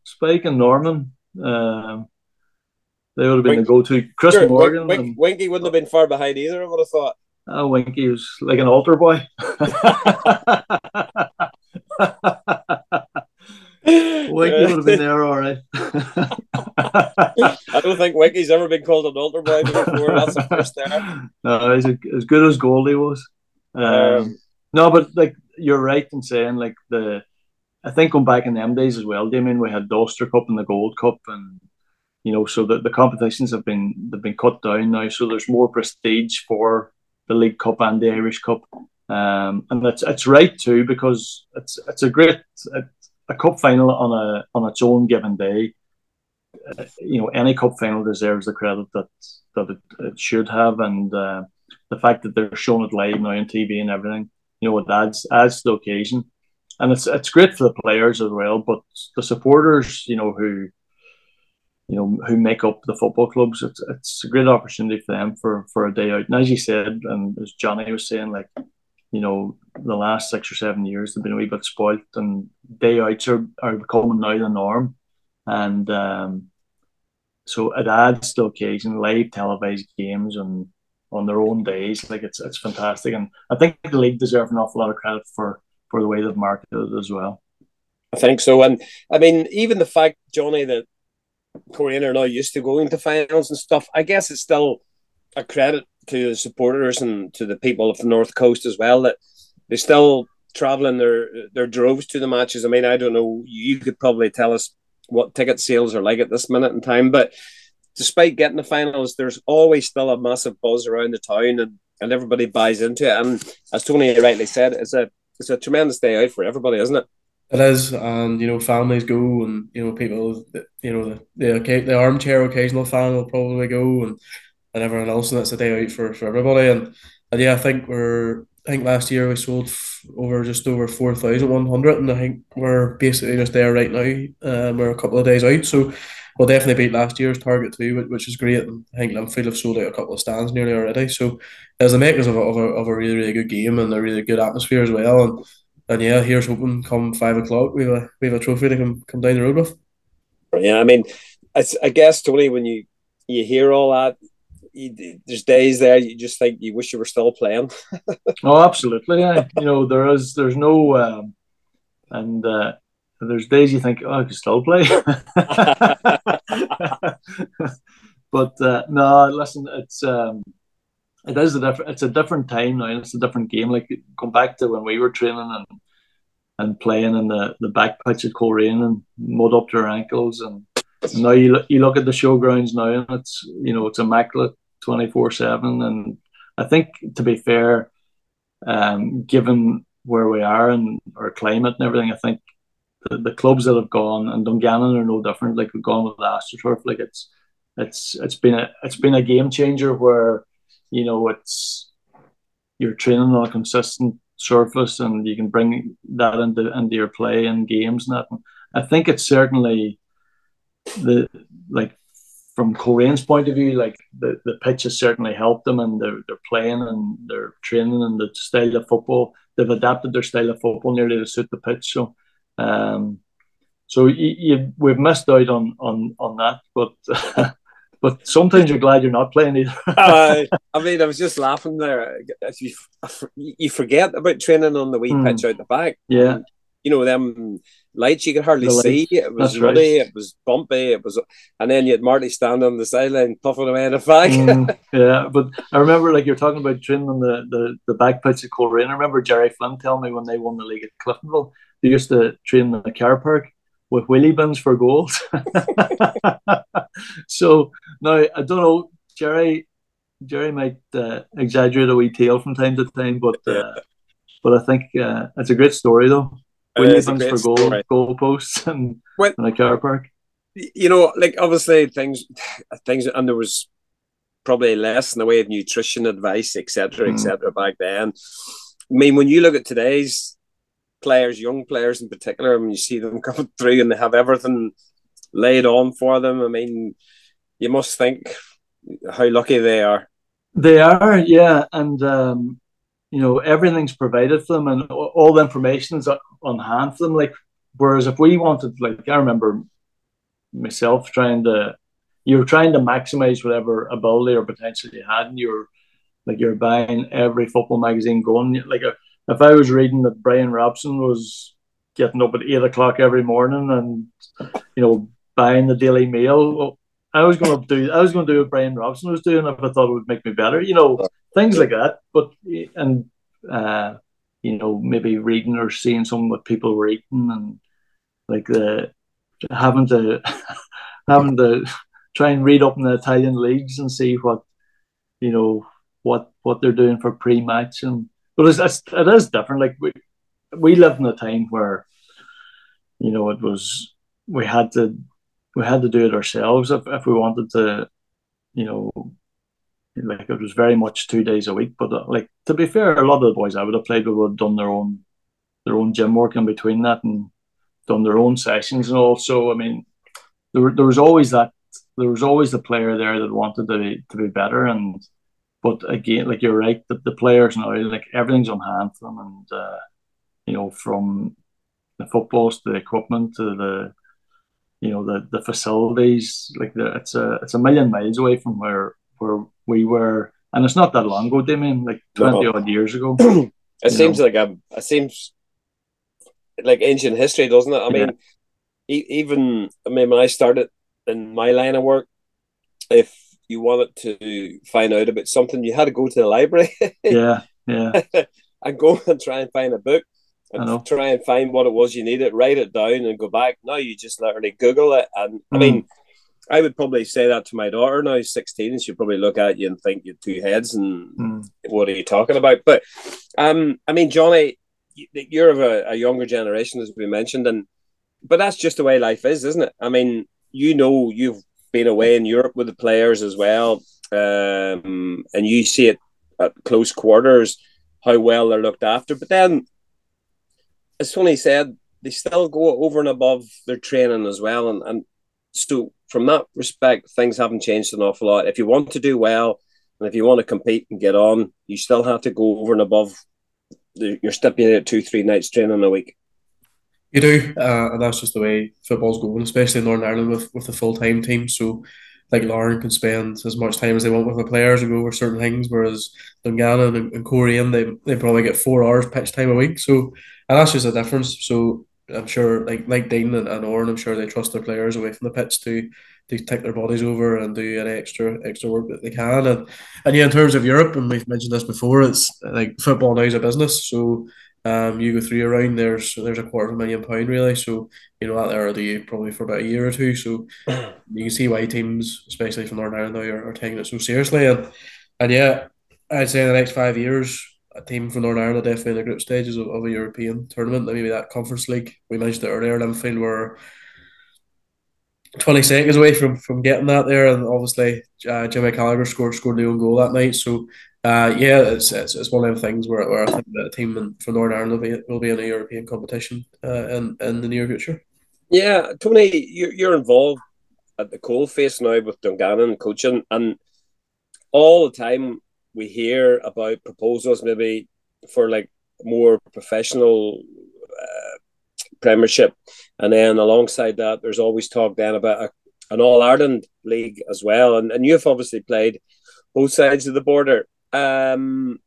Spike and Norman. Um, they would have been Wink, the go-to. Chris sure, Morgan. Wink, and, Winky wouldn't have been far behind either. I would have thought. Oh, Winky was like an altar boy. Winky would have been there all right. I don't think Winky's ever been called an altar boy before. That's the first there. No, he's a, as good as Goldie was. Um, um, no, but like you're right in saying like the. I think going back in them days as well, Damien, we had the Ulster Cup and the Gold Cup, and you know, so that the competitions have been they've been cut down now, so there's more prestige for the League Cup and the Irish Cup, um, and that's it's right too because it's it's a great a, a cup final on a on its own given day. Uh, you know, any cup final deserves the credit that that it, it should have, and uh, the fact that they're showing it live now on TV and everything, you know, it adds adds to the occasion, and it's it's great for the players as well, but the supporters, you know, who you know who make up the football clubs. It's it's a great opportunity for them for for a day out. And as you said, and as Johnny was saying, like you know, the last six or seven years they've been a wee bit spoilt, and day outs are are becoming now the norm, and um, so it adds to occasion live televised games and on their own days. Like it's it's fantastic, and I think the league deserve an awful lot of credit for for the way they've marketed it as well. I think so, and I mean, even the fact, Johnny, that Coleraine are now used to going to finals and stuff. I guess it's still a credit to the supporters and to the people of the North Coast as well that they still traveling their their droves to the matches. I mean, I don't know. You could probably tell us what ticket sales are like at this minute in time, but despite getting the finals, there's always still a massive buzz around the town, and, and everybody buys into it. And as Tony rightly said, it's a it's a tremendous day out for everybody, isn't it? It is, and you know, families go, and you know, people, you know, the the, the armchair occasional fan will probably go, and, and everyone else, and that's a day out for, for everybody. And and yeah, I think we're, I think last year we sold over just over four thousand one hundred, and I think we're basically just there right now. Um, we're a couple of days out, so we'll definitely beat last year's target too, which is great. And I think Linfield have sold out a couple of stands nearly already. So there's the makers of a, of a, of a really really good game and a really good atmosphere as well. And and yeah, here's hoping come five o'clock we have a we have a trophy to come come down the road with. Yeah, I mean, it's, I guess Tony, when you you hear all that, you, there's days there you just think you wish you were still playing. oh, absolutely. Yeah, you know there is there's no um, and uh, there's days you think oh I could still play. but uh, no, listen, it's um, it is a different it's a different time now it's a different game. Like come back to when we were training and and playing in the, the back pitch at Coleraine and mud up to our ankles and, and now you look, you look at the showgrounds now and it's you know it's immaculate 24 7 and I think to be fair um, given where we are and our climate and everything I think the, the clubs that have gone and Dungannon are no different. Like we've gone with the AstroTurf. Like it's it's it's been a it's been a game changer where you know it's you're training on a consistent surface and you can bring that into into your play and games and that. And I think it's certainly the like from Coleraine's point of view, like the, the pitch has certainly helped them, and they're they're playing and they're training and the style of football. They've adapted their style of football nearly to suit the pitch. So, um, so you, you, we've missed out on on on that, but. but sometimes you're glad you're not playing either. uh, I mean, I was just laughing there. You, you forget about training on the wee mm. pitch out the back. Yeah. You know, them lights you could hardly see. It was That's muddy, right. it was bumpy, it was, and then you had Marty standing on the sideline puffing away in a fag. mm, yeah, but I remember like you're talking about training on the, the, the back pitch at Coleraine. I remember Jerry Flynn telling me when they won the league at Cliftonville, they used to train in the car park with wheelie bins for goals. so now I don't know, Jerry. Jerry might uh, exaggerate a wee tale from time to time, but uh, but I think uh, it's a great story though. Wheelie bins for goal goal posts and, well, and a car park. You know, like obviously things, things, and there was probably less in the way of nutrition advice, etc., etc. Mm. back then. I mean, when you look at today's players, young players in particular, when you see them coming through and they have everything laid on for them, I mean, you must think how lucky they are. They are, yeah, and um, you know everything's provided for them, and all the information is on hand for them. Like, whereas if we wanted, like, I remember myself trying to, you're trying to maximize whatever ability or potential you had, and you're like you're buying every football magazine going. Like, a, if I was reading that Brian Robson was getting up at eight o'clock every morning and you know buying the Daily Mail, I was going to do I was going to do what Brian Robson was doing if I thought it would make me better, you know, things like that. But and uh, you know maybe reading or seeing some what people were eating and like the having to having to try and read up in the Italian leagues and see what you know what what they're doing for pre-match and but it's, it's it is different. Like we we lived in a time where you know it was we had to we had to do it ourselves if, if we wanted to you know like it was very much two days a week. But uh, like to be fair a lot of the boys i would have played with would have done their own their own gym work in between that and done their own sessions and also i mean there, there was always that there was always the player there that wanted to be, to be better. And but again, like you're right, the, the players now, like everything's on hand for them, and uh, you know, from the footballs to the equipment to the, you know, the the facilities, like the, it's a it's a million miles away from where where we were, and it's not that long ago, Damien, like twenty no. odd years ago. it seems know. like a, it seems like ancient history, doesn't it? I mean, yeah. e- even I mean, when I started in my line of work, if you wanted to find out about something, you had to go to the library. yeah, yeah. and go and try and find a book and try and find what it was you needed, write it down and go back. Now you just literally Google it. And I mean, mm. I would probably say that to my daughter now, 16, and she'd probably look at you and think you're two heads and mm. what are you talking about? But um, I mean, Johnny, you're of a, a younger generation, as we mentioned, and but that's just the way life is, isn't it? I mean, you know, you've been away in Europe with the players as well, um, and you see it at close quarters how well they're looked after. But then, as Tony said, they still go over and above their training as well, and and so from that respect, things haven't changed an awful lot. If you want to do well, and if you want to compete and get on, you still have to go over and above the, your stipulated two, three nights training a week. You do, uh, and that's just the way football's going, especially in Northern Ireland with, with the full time team. So, like Larne can spend as much time as they want with the players and go over certain things, whereas Dungannon and, and Coleraine they they probably get four hours pitch time a week. So, and that's just a difference. So, I'm sure, like like Dean and, and Oran, I'm sure they trust their players away from the pitch to to take their bodies over and do any extra extra work that they can. And and yeah, in terms of Europe, and we've mentioned this before, it's like football now is a business. So um, you go through around there's there's a quarter of a million pound really. So you know that there do probably for about a year or two. So you can see why teams, especially from Northern Ireland now, are, are taking it so seriously. And and yeah, I'd say in the next five years, a team from Northern Ireland definitely in the group stages of, of a European tournament. Maybe that Conference League we mentioned it earlier. Linfield were 20 seconds away from from getting that there, and obviously uh, Jimmy Callacher scored scored the own goal that night. So uh, yeah, it's, it's, it's one of the things where, where I think that a team in, from Northern Ireland will be will be in a European competition uh, in in the near future. Yeah, Tony, you're, you're involved at the coal face now with Dungannon coaching, and all the time we hear about proposals maybe for like more professional uh, Premiership, and then alongside that, there's always talk then about a, an All Ireland league as well, and and you've obviously played both sides of the border. Um,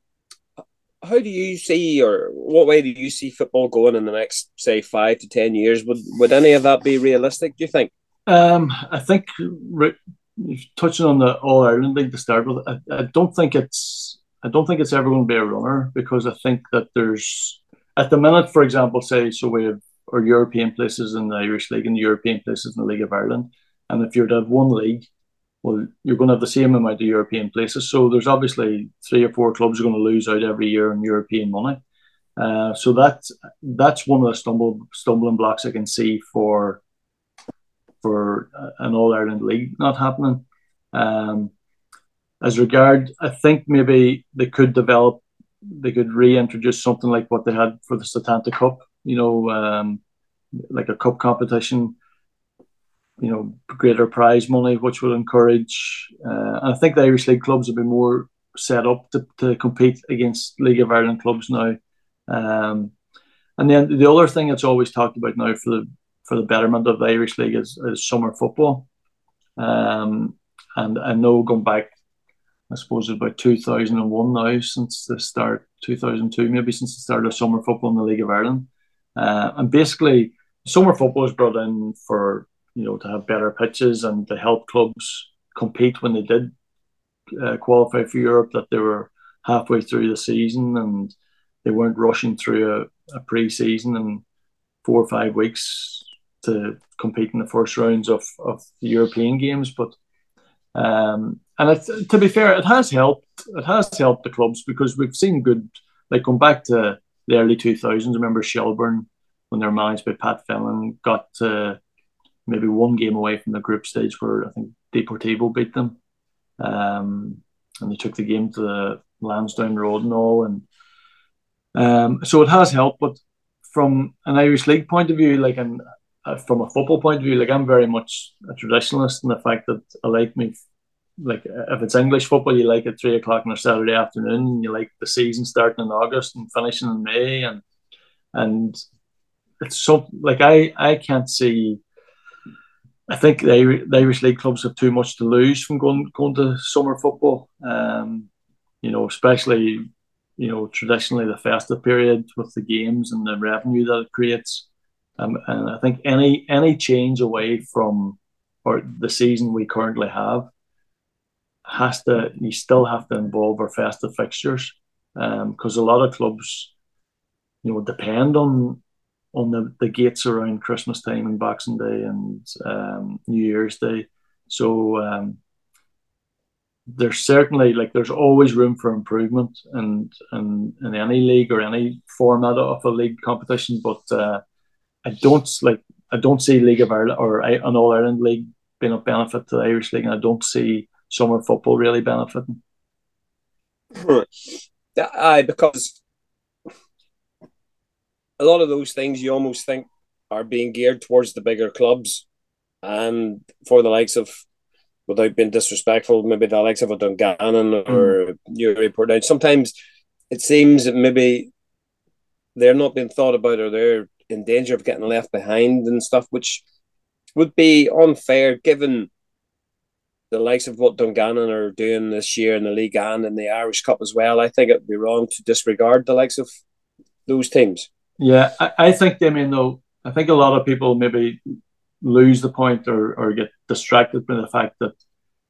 how do you see, or what way do you see football going in the next, say, five to ten years? Would would any of that be realistic? Do you think? Um, I think touching on the All Ireland League to start with, I, I don't think it's I don't think it's ever going to be a runner because I think that there's at the minute, for example, say so we have our European places in the Irish League and the European places in the League of Ireland, and if you're to have one league, well, you're going to have the same amount of European places. So there's obviously three or four clubs are going to lose out every year in European money. Uh, so that's that's one of the stumble stumbling blocks I can see for for an All Ireland league not happening. Um, as regard, I think maybe they could develop, they could reintroduce something like what they had for the Setanta Cup. You know, um, like a cup competition you know greater prize money, which will encourage. Uh, and I think the Irish League clubs will be more set up to, to compete against League of Ireland clubs now. Um, and then the other thing that's always talked about now for the for the betterment of the Irish League is, is summer football. Um, and I know going back, I suppose about 2001 now, since the start, 2002 maybe, since the start of summer football in the League of Ireland. Uh, and basically, summer football is brought in for you know, to have better pitches and to help clubs compete when they did uh, qualify for Europe, that they were halfway through the season and they weren't rushing through a, a pre-season and four or five weeks to compete in the first rounds of, of the European games. But um, and it, to be fair, it has helped. It has helped the clubs because we've seen good, like going back to the early 2000s. Remember Shelbourne when they were managed by Pat Fenlon got to maybe one game away from the group stage where I think Deportivo beat them. Um, and they took the game to the Lansdowne Road and all. And um, so it has helped. But from an Irish League point of view, like, and uh, from a football point of view, like, I'm very much a traditionalist in the fact that I like me. Like if it's English football, you like it three o'clock on a Saturday afternoon. And you like the season starting in August and finishing in May, and and it's so like I I can't see I think the, Irish league clubs have too much to lose from going going to summer football. Um, you know, especially you know traditionally the festive period with the games and the revenue that it creates. Um, and I think any any change away from or the season we currently have has to you still have to involve our festive fixtures because um, a lot of clubs you know depend on on the, the gates around Christmas time and Boxing Day and um, New Year's Day. So um, there's certainly like there's always room for improvement and in, in, any league or any format of a league competition. But uh, I don't like I don't see League of Ireland or an All Ireland league being of benefit to the Irish league, and I don't see summer football really benefiting. Aye, because a lot of those things you almost think are being geared towards the bigger clubs and for the likes of without being disrespectful, maybe the likes of a Dungannon or mm. Newry Portadown. Sometimes it seems that maybe they're not being thought about or they're in danger of getting left behind and stuff, which would be unfair given the likes of what Dungannon are doing this year in the league and in the Irish Cup as well. I think it'd be wrong to disregard the likes of those teams. Yeah, I, I think, I mean, though, I think a lot of people maybe lose the point or, or get distracted by the fact that,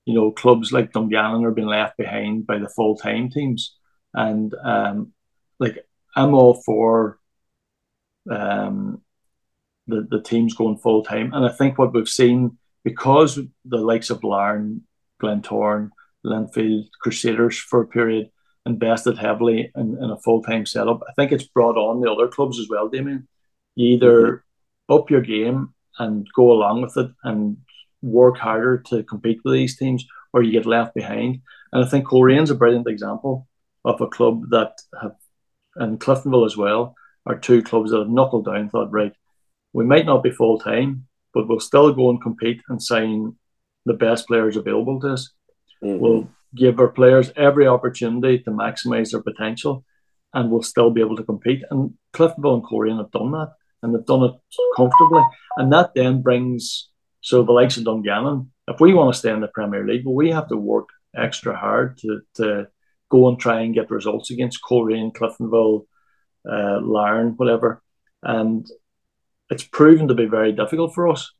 you know, clubs like Dungannon are being left behind by the full time teams. And, um, like, I'm all for um, the, the teams going full time. And I think what we've seen, because the likes of Larne, Glentoran, Linfield, Crusaders for a period invested heavily in, in a full time setup. I think it's brought on the other clubs as well, Damien. You either mm-hmm. up your game and go along with it and work harder to compete with these teams, or you get left behind. And I think Coleraine's a brilliant example of a club that have, and Cliftonville as well, are two clubs that have knuckled down, thought, right, we might not be full time, but we'll still go and compete and sign the best players available to us. Mm-hmm. We'll give our players every opportunity to maximise their potential, and we'll still be able to compete. And Cliftonville and Coleraine have done that, and they've done it comfortably. And that then brings so the likes of Dungannon. If we want to stay in the Premier League, well, we have to work extra hard to, to go and try and get results against Coleraine, Cliftonville, uh, whatever. And it's proven to be very difficult for us.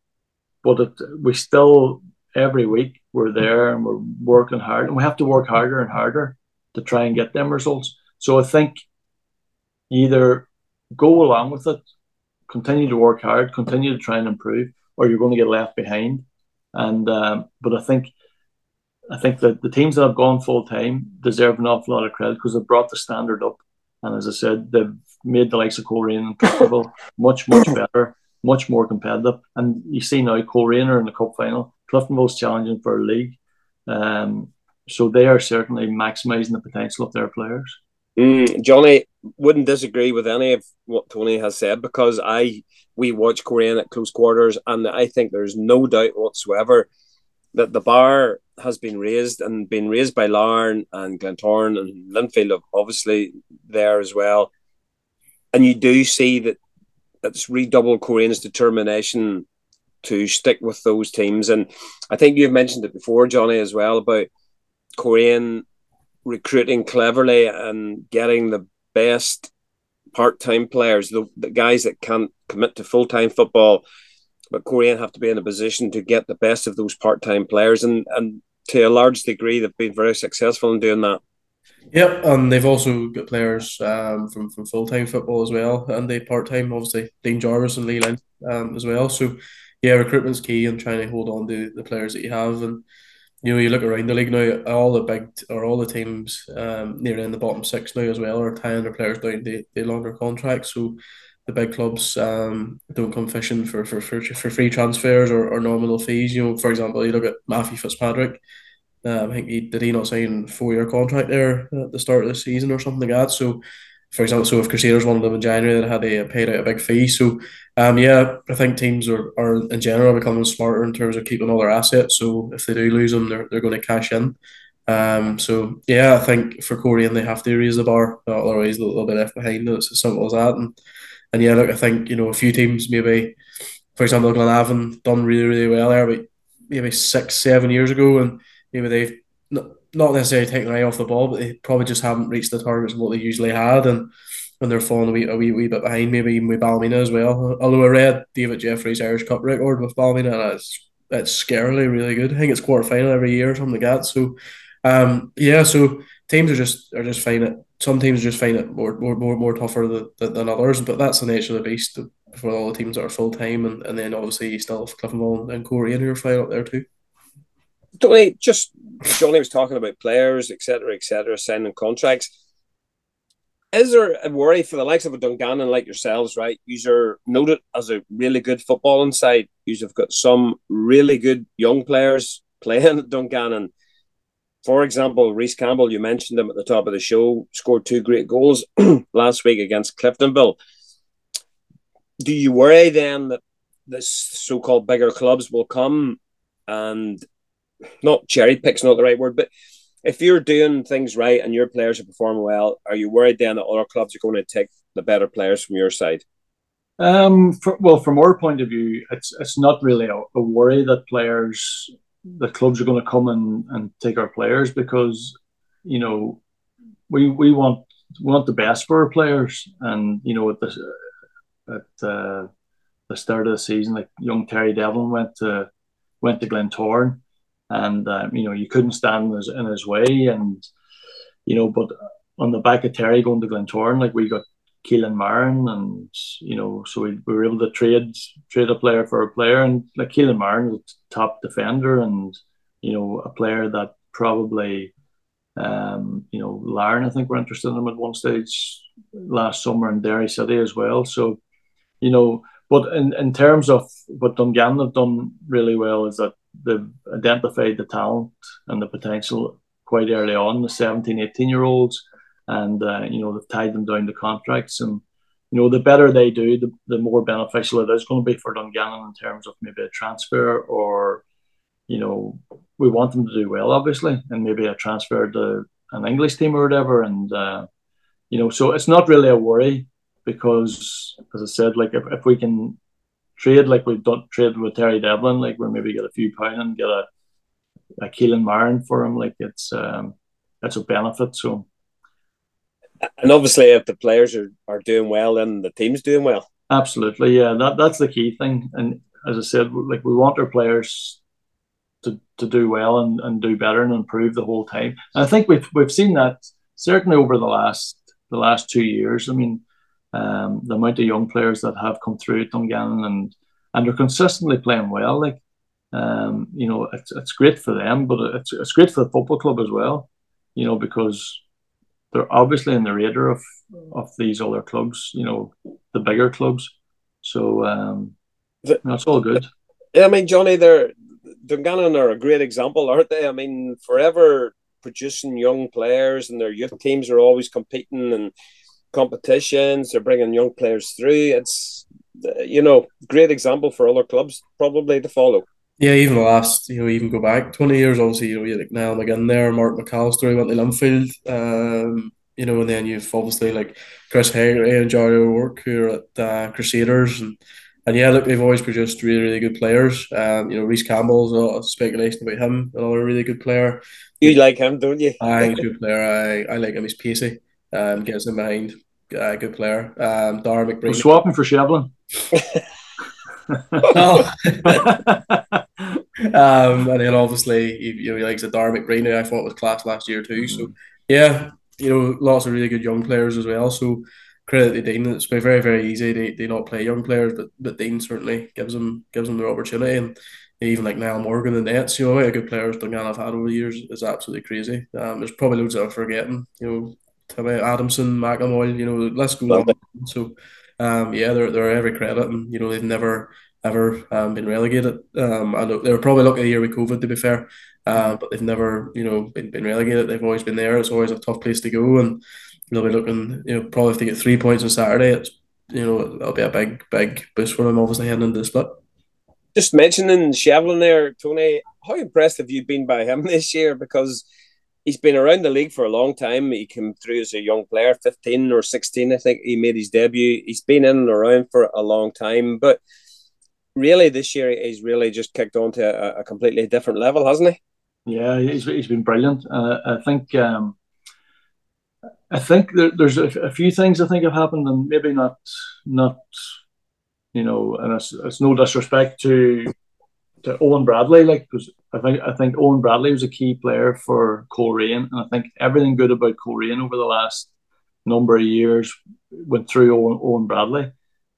But it, we still, every week, we're there and we're working hard. And we have to work harder and harder to try and get them results. So I think either go along with it, continue to work hard, continue to try and improve, or you're going to get left behind. And um, but I think I think that the teams that have gone full time deserve an awful lot of credit because they've brought the standard up. And as I said, they've made the likes of Coleraine and Cliftonville much, much better, much more competitive. And you see now Coleraine are in the cup final. Cliftonville's challenging for a league. Um, so they are certainly maximising the potential of their players. Mm, Johnny wouldn't disagree with any of what Tony has said because I we watch Coleraine at close quarters and I think there's no doubt whatsoever that the bar has been raised and been raised by Larne and Glentoran and Linfield obviously there as well and you do see that it's redoubled Coleraine's determination to stick with those teams. And I think you've mentioned it before, Johnny, as well about Coleraine recruiting cleverly and getting the best part-time players, the, the guys that can't commit to full-time football. But Coleraine have to be in a position to get the best of those part-time players, and and to a large degree, they've been very successful in doing that. Yep, and they've also got players um, from, from full time football as well, and they part time, obviously, Dean Jarvis and Lee Lynch um, as well. So, yeah, recruitment's key and trying to hold on to the players that you have. And, you know, you look around the league now, all the big or all the teams um, near in the bottom six now as well are tying their players down to, to longer contracts. So, the big clubs um, don't come fishing for, for, for, for free transfers or, or nominal fees. You know, for example, you look at Matthew Fitzpatrick um, I think he did he not sign four year contract there at the start of the season or something like that. So, for example, so if Crusaders wanted them in January, they had to pay out a big fee. So, um, yeah, I think teams are, are in general becoming smarter in terms of keeping all their assets. So if they do lose them, they're, they're going to cash in. Um, so yeah, I think for Coleraine they have to raise the bar, otherwise they'll, be left behind. It's as simple as that. And and yeah, look, I think you know a few teams maybe, for example, Glenavon done really really well there, but maybe six seven years ago, and maybe they've not, not necessarily taken their eye off the ball, but they probably just haven't reached the targets of what they usually had, and when they're falling a wee, a wee, wee bit behind, maybe even with Ballymena as well. Although I read David Jeffrey's Irish Cup record with Ballymena, and it's it's scarily really good. I think it's quarter final every year or something like that. So, um, yeah, so teams are just are just find it. Some teams just find it more more more, more tougher than, than others, but that's the nature of the beast. For all the teams that are full time, and, and then obviously you still have Cliftonville and Coleraine who are flying up there too. Tony, just Johnny was talking about players, etc., etc., signing contracts. Is there a worry for the likes of a Dungannon like yourselves, right? You are noted as a really good footballing side. You have got some really good young players playing at Dungannon. For example, Reese Campbell, you mentioned him at the top of the show, scored two great goals last week against Cliftonville. Do you worry then that this so-called bigger clubs will come and not cherry pick's not the right word, but if you're doing things right and your players are performing well, are you worried then that other clubs are going to take the better players from your side? Um, for, well, from our point of view, it's it's not really a, a worry that players, the clubs are going to come and, and take our players because, you know, we we want we want the best for our players, and you know at the at uh, the start of the season, like young Terry Devlin went to went to Glentoran and um, you know you couldn't stand in his, in his way, and you know, but on the back of Terry going to Glentoran, like we got Keelan Marin, and you know, so we, we were able to trade trade a player for a player, and like Keelan Marin was top defender, and you know, a player that probably, um, you know, Larne I think were interested in him at one stage last summer in Derry City as well. So, you know, but in, in terms of what Dungannon have done really well is that they've identified the talent and the potential quite early on, the 17, 18 year olds, and uh, you know they've tied them down to contracts. And you know the better they do, the, the more beneficial it is going to be for Dungannon in terms of maybe a transfer or you know, we want them to do well, obviously, and maybe a transfer to an English team or whatever. And, uh, you know, so it's not really a worry because, as I said, like if, if we can trade like we've done trade with Terry Devlin, like we maybe get a few pound and get a a Keelan Marin for him, like it's um that's a benefit. So and obviously if the players are, are doing well then the team's doing well. Absolutely, yeah. That that's the key thing. And as I said, like we want our players to, to do well and, and do better and improve the whole time. And I think we've we've seen that certainly over the last the last two years. I mean, um, the amount of young players that have come through at Dungannon and and they're consistently playing well. Like, um, you know, it's it's great for them, but it's it's great for the football club as well. You know, because they're obviously in the radar of of these other clubs. You know, the bigger clubs. So um, that's all good. I mean, Johnny, they're Dungannon are a great example, aren't they? I mean, forever producing young players, and their youth teams are always competing and competitions. They're bringing young players through. It's you know great example for other clubs probably to follow. Yeah, even the last, you know, even go back 20 years, obviously, you know, you like Niall McGinn there, Mark McAllister went to Linfield, um, you know, and then you've obviously like Chris Hegarty and Jerry O'Rourke who are at uh, Crusaders. And, and yeah, look, they've always produced really, really good players. Um, you know, Reese Campbell's a lot of speculation about him, another really good player. You like him, don't you? I good player. I, I like him. He's pacey. Um, gets in behind. Uh, good player. Um, Dara McBride. We're swapping for Shevlin. oh. um, and then obviously you know he likes a Dara McBride I thought was class last year too. So mm. yeah, you know lots of really good young players as well. So credit to Dean. It's been very very easy. They, they not play young players, but but Dean certainly gives them gives them their opportunity. And even like Niall Morgan and Nets, you know, a good players Dungan have had over the years is absolutely crazy. Um, there's probably loads that I'm forgetting. You know, Adamson, McAmoy, you know, let's go. So um, yeah, they're they're every credit, and you know they've never ever um, been relegated. Um, I know they were probably lucky a year with COVID to be fair, uh, but they've never you know been, been relegated. They've always been there. It's always a tough place to go, and they'll be looking you know probably if they get three points on Saturday, it's you know that'll be a big big boost for them. Obviously heading into the split. Just mentioning Shevlin there, Tony. How impressed have you been by him this year? Because he's been around the league for a long time. He came through as a young player, 15 or 16, I think he made his debut. He's been in and around for a long time, but really this year he's really just kicked on to a, a completely different level, hasn't he? Yeah, he's, he's been brilliant. Uh, I think um, I think there, there's a, a, few things I think have happened, and maybe not not you know, and it's, it's no disrespect to to Eoin Bradley, like because I think I think Eoin Bradley was a key player for Coleraine, and I think everything good about Coleraine over the last number of years went through Eoin, Eoin Bradley.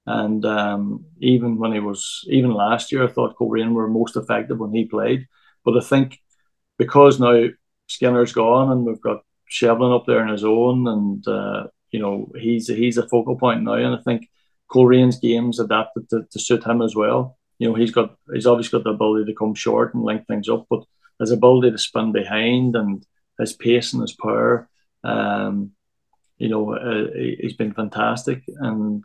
And um, even when he was even last year, I thought Coleraine were most effective when he played. But I think because now Skinner's gone and we've got Shevlin up there in his own, and uh, you know he's he's a focal point now, and I think Coleraine's games adapted to, to suit him as well you know, he's got he's obviously got the ability to come short and link things up, but his ability to spin behind and his pace and his power, um, you know, uh, he's been fantastic. And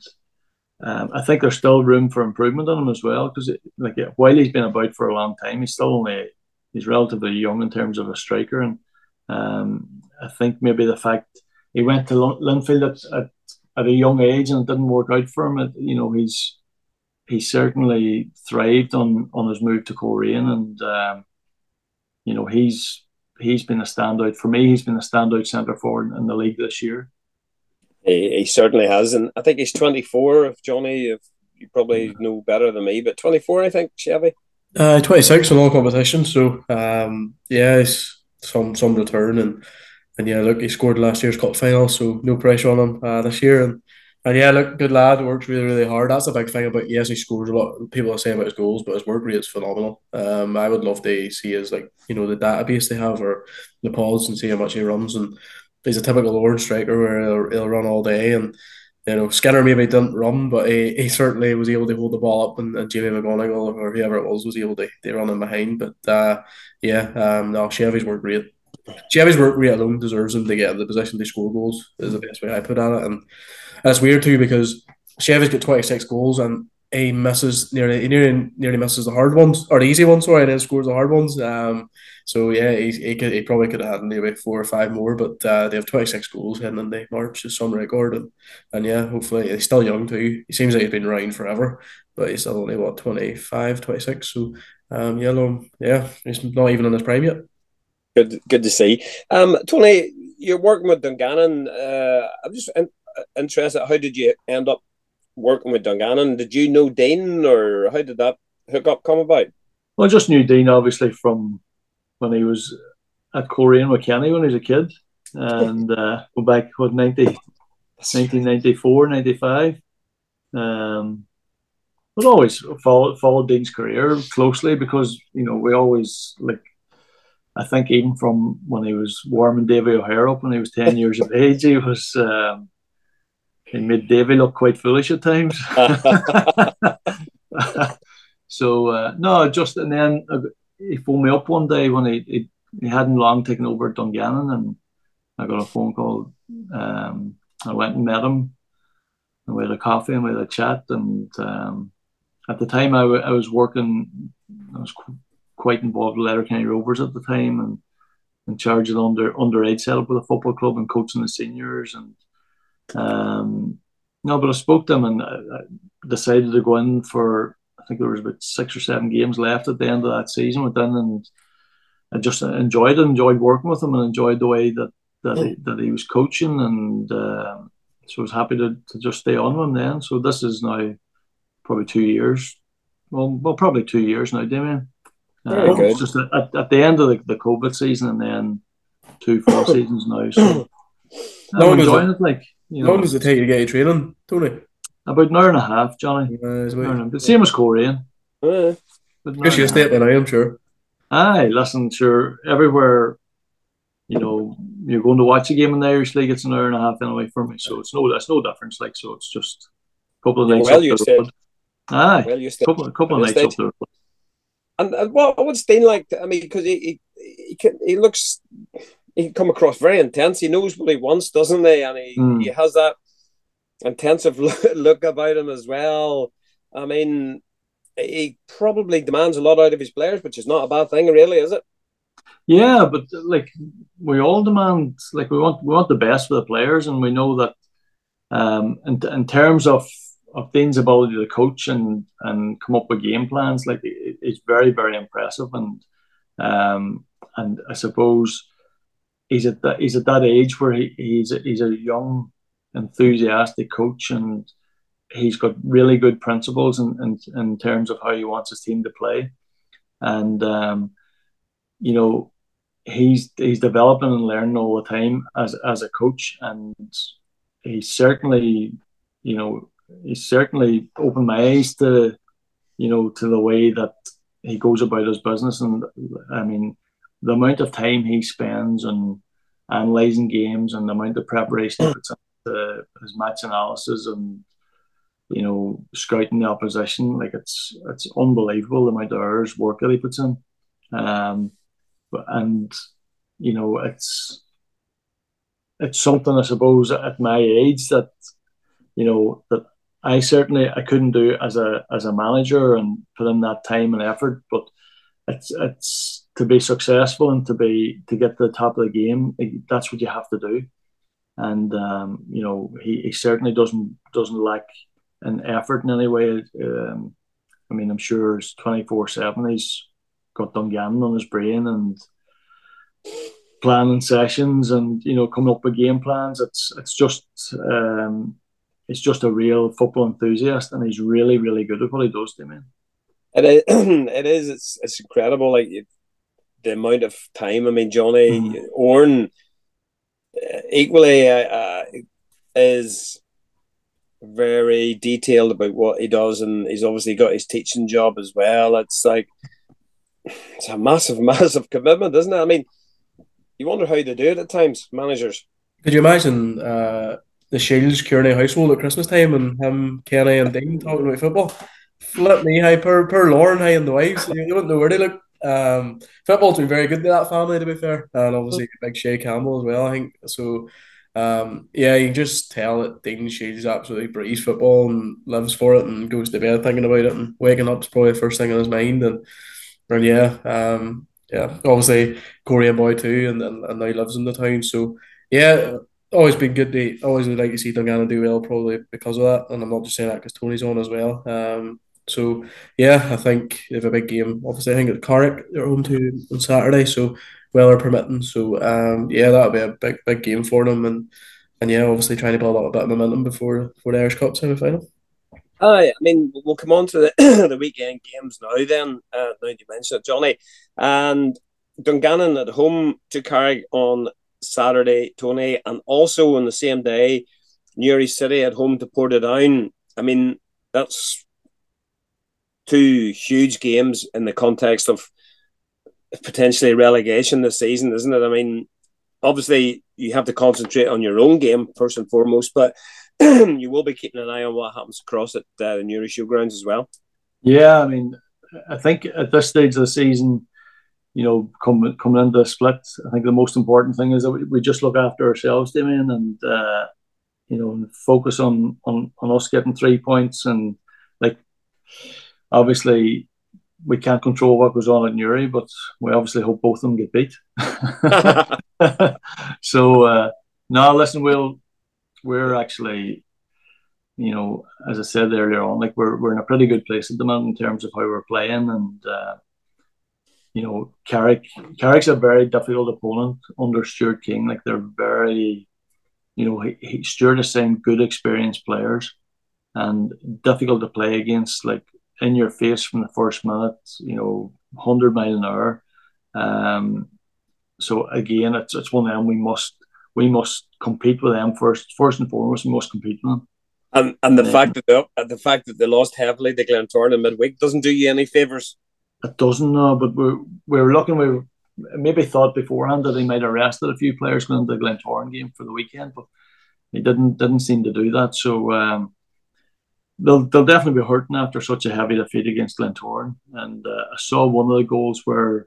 um, I think there's still room for improvement on him as well because, like, while he's been about for a long time, he's still only he's relatively young in terms of a striker. And um, I think maybe the fact he went to Linfield at, at, at a young age and it didn't work out for him, it, you know, he's he certainly thrived on on his move to Coleraine, and um, you know he's he's been a standout for me. He's been a standout centre forward in the league this year. He, he certainly has, and I think he's twenty four. If Johnny, if you probably know better than me, but twenty four, I think Chevy. Uh, twenty six in all competitions. So um, yeah, he's some some return and and yeah, look, he scored last year's cup final, so no pressure on him uh, this year. And and yeah, look, good lad. Works really, really hard. That's a big thing about. Yes, he scores a lot. People are saying about his goals, but his work rate is phenomenal. Um, I would love to see his like you know the database they have or the pods and see how much he runs. And he's a typical Oran striker where he'll, he'll run all day. And you know Skinner maybe didn't run, but he, he certainly was able to hold the ball up, and, and Jamie McGonigle or whoever it was was able to, to run in behind. But uh, yeah, um, no, Chevy's work rate. Chevy's work rate alone deserves him to get in the position to score goals. Is the best way I put at it, and that's weird too because Chevy's got 26 goals and he misses nearly he nearly nearly misses the hard ones or the easy ones, sorry, and then scores the hard ones. Um, so yeah, he, he, could, he probably could have had maybe four or five more, but uh, they have twenty six goals and they March is some record, and, and yeah, hopefully he's still young too. He seems like he's been around forever, but he's still only what 25, 26. So um, yeah, no, yeah, he's not even in his prime yet. Good, good to see. Um, Tony, you're working with Dungannon. Uh, I'm just interested. How did you end up working with Dungannon? Did you know Dean, or how did that hookup come about? Well, I just knew Dean obviously from when he was at Coleraine with Kenny when he was a kid, and uh, go back what 90, 1994, 95. Um, but always followed followed Dean's career closely because you know we always like. I think even from when he was warming Davy O'Hare up when he was ten years of age, he was um, he made Davy look quite foolish at times. so uh, no, just and then uh, he phoned me up one day when he he, he hadn't long taken over Dungannon, and I got a phone call. Um, I went and met him, and we had a coffee and we had a chat. And um, at the time, I, w- I was working. I was qu- quite involved with Letterkenny Rovers at the time, and in charge of the under underage setup with the football club and coaching the seniors and um, no, but I spoke to him and I decided to go in for. I think there was about six or seven games left at the end of that season. Went in and I just enjoyed it, enjoyed working with him, and enjoyed the way that that he, that he was coaching, and uh, so I was happy to, to just stay on with him then. So this is now probably two years. Well, well, probably two years now, Damien. Uh. Just at, at the end of the, the COVID season, and then two full seasons now. So No, I'm does enjoying it. Like you How know, long does it take you to get your training, Tony? about an hour and a half, Johnny. Uh, is Hour and a- it- But same as Coleraine. Uh, But an hour Guess you a stay half. I am sure. Aye, listen, sure. Everywhere, you know, you're going to watch a game in the Irish League. It's an hour and a half anyway for me, so it's no, it's no difference. Like, so it's just a couple of nights. well up the used to Aye, well, you a still. couple, a couple of nights used up the road. And, and what what's Dean like? I mean, because he he he, can, he looks he can come across very intense. He knows what he wants, doesn't he? And he, Mm. he has that intensive look, about him as well. I mean, he probably demands a lot out of his players, which is not a bad thing, really, is it? Yeah, but like we all demand, like we want, we want the best for the players, and we know that, um, in, in terms of of Dean's ability to coach and and come up with game plans, like it, it's very very impressive, and um, and I suppose he's at that he's at that age where he, he's a, he's a young, enthusiastic coach, and he's got really good principles in, in, in terms of how he wants his team to play, and um, you know he's he's developing and learning all the time as as a coach, and he's certainly you know he's certainly opened my eyes to you know to the way that he goes about his business, and I mean the amount of time he spends on analysing games and the amount of preparation he puts into his match analysis and you know scouting the opposition like it's it's unbelievable the amount of hours work that he puts in. Um and you know it's it's something I suppose at my age that you know that I certainly I couldn't do as a as a manager and put in that time and effort but it's it's to be successful and to be to get to the top of the game that's what you have to do. And um, you know he, he certainly doesn't doesn't lack an effort in any way. Um, I mean I'm sure it's 24 7 he's got Dungannon on his brain and planning sessions and you know coming up with game plans. It's it's just um, it's just a real football enthusiast and he's really really good at what he does to me It is. It is. It's it's incredible. Like the amount of time. I mean, Johnny Mhm. Oran uh, equally uh, uh, is very detailed about what he does, and he's obviously got his teaching job as well. It's like it's a massive, massive commitment, isn't it? I mean, you wonder how they do it at times, managers. Could you imagine uh, the Shields Kearney household at Christmas time and him, Kenny, and Dean talking about football? Flip me, hey, per, per Lauren, hey, and the wives. You wouldn't know where they look. Um, football's been very good to that family, to be fair. And obviously, big Shay Campbell as well, I think. So, um, yeah, you can just tell that Dean Shields absolutely breathes football and lives for it and goes to bed thinking about it and waking up is probably the first thing on his mind and and yeah, um, yeah, obviously Coleraine boy too, and, and and now he lives in the town. So yeah, always been good to always would like to see Dungannon do well, probably because of that. And I'm not just saying that because Tony's on as well. Um, so yeah, I think they have a big game. Obviously, I think at Carrick they're home to on Saturday, so weather permitting. So um, yeah, that'll be a big big game for them, and and yeah, obviously trying to build up a bit of momentum before for the Irish Cup semi final. I mean, we'll come on to the, the weekend games now. Then, uh, now you mentioned it, Johnny, and Dungannon at home to Carrick on Saturday, Tony, and also on the same day, Newry City at home to Portadown. I mean, that's two huge games in the context of potentially relegation this season, isn't it? I mean, obviously you have to concentrate on your own game first and foremost, but you will be keeping an eye on what happens across at uh, the Newry Showgrounds as well. Yeah, I mean, I think at this stage of the season, you know, coming coming into the split, I think the most important thing is that we, we just look after ourselves, Damien, and uh, you know, focus on, on on us getting three points and like obviously we can't control what goes on at Newry, but we obviously hope both of them get beat. so uh, no, listen, we'll we're actually, you know, as I said earlier on, like we're we're in a pretty good place at the moment in terms of how we're playing, and uh, you know, Carrick Carrick's a very difficult opponent under Stuart King. Like they're very, you know, he, he Stuart is saying good experienced players, and difficult to play against. Like in your face from the first minute, you know, 100 mile an hour. Um, so again, it's, it's one of them we must we must compete with them first. First and foremost, we must compete with them. And and the fact that they, the fact that they lost heavily to Glentoran in midweek doesn't do you any favors. It doesn't, no. But we're we're looking. We maybe thought beforehand that he might have rested a few players going to the Glentoran game for the weekend, but he didn't didn't seem to do that. So um, they'll they'll definitely be hurting after such a heavy defeat against Glentoran. And uh, I saw one of the goals where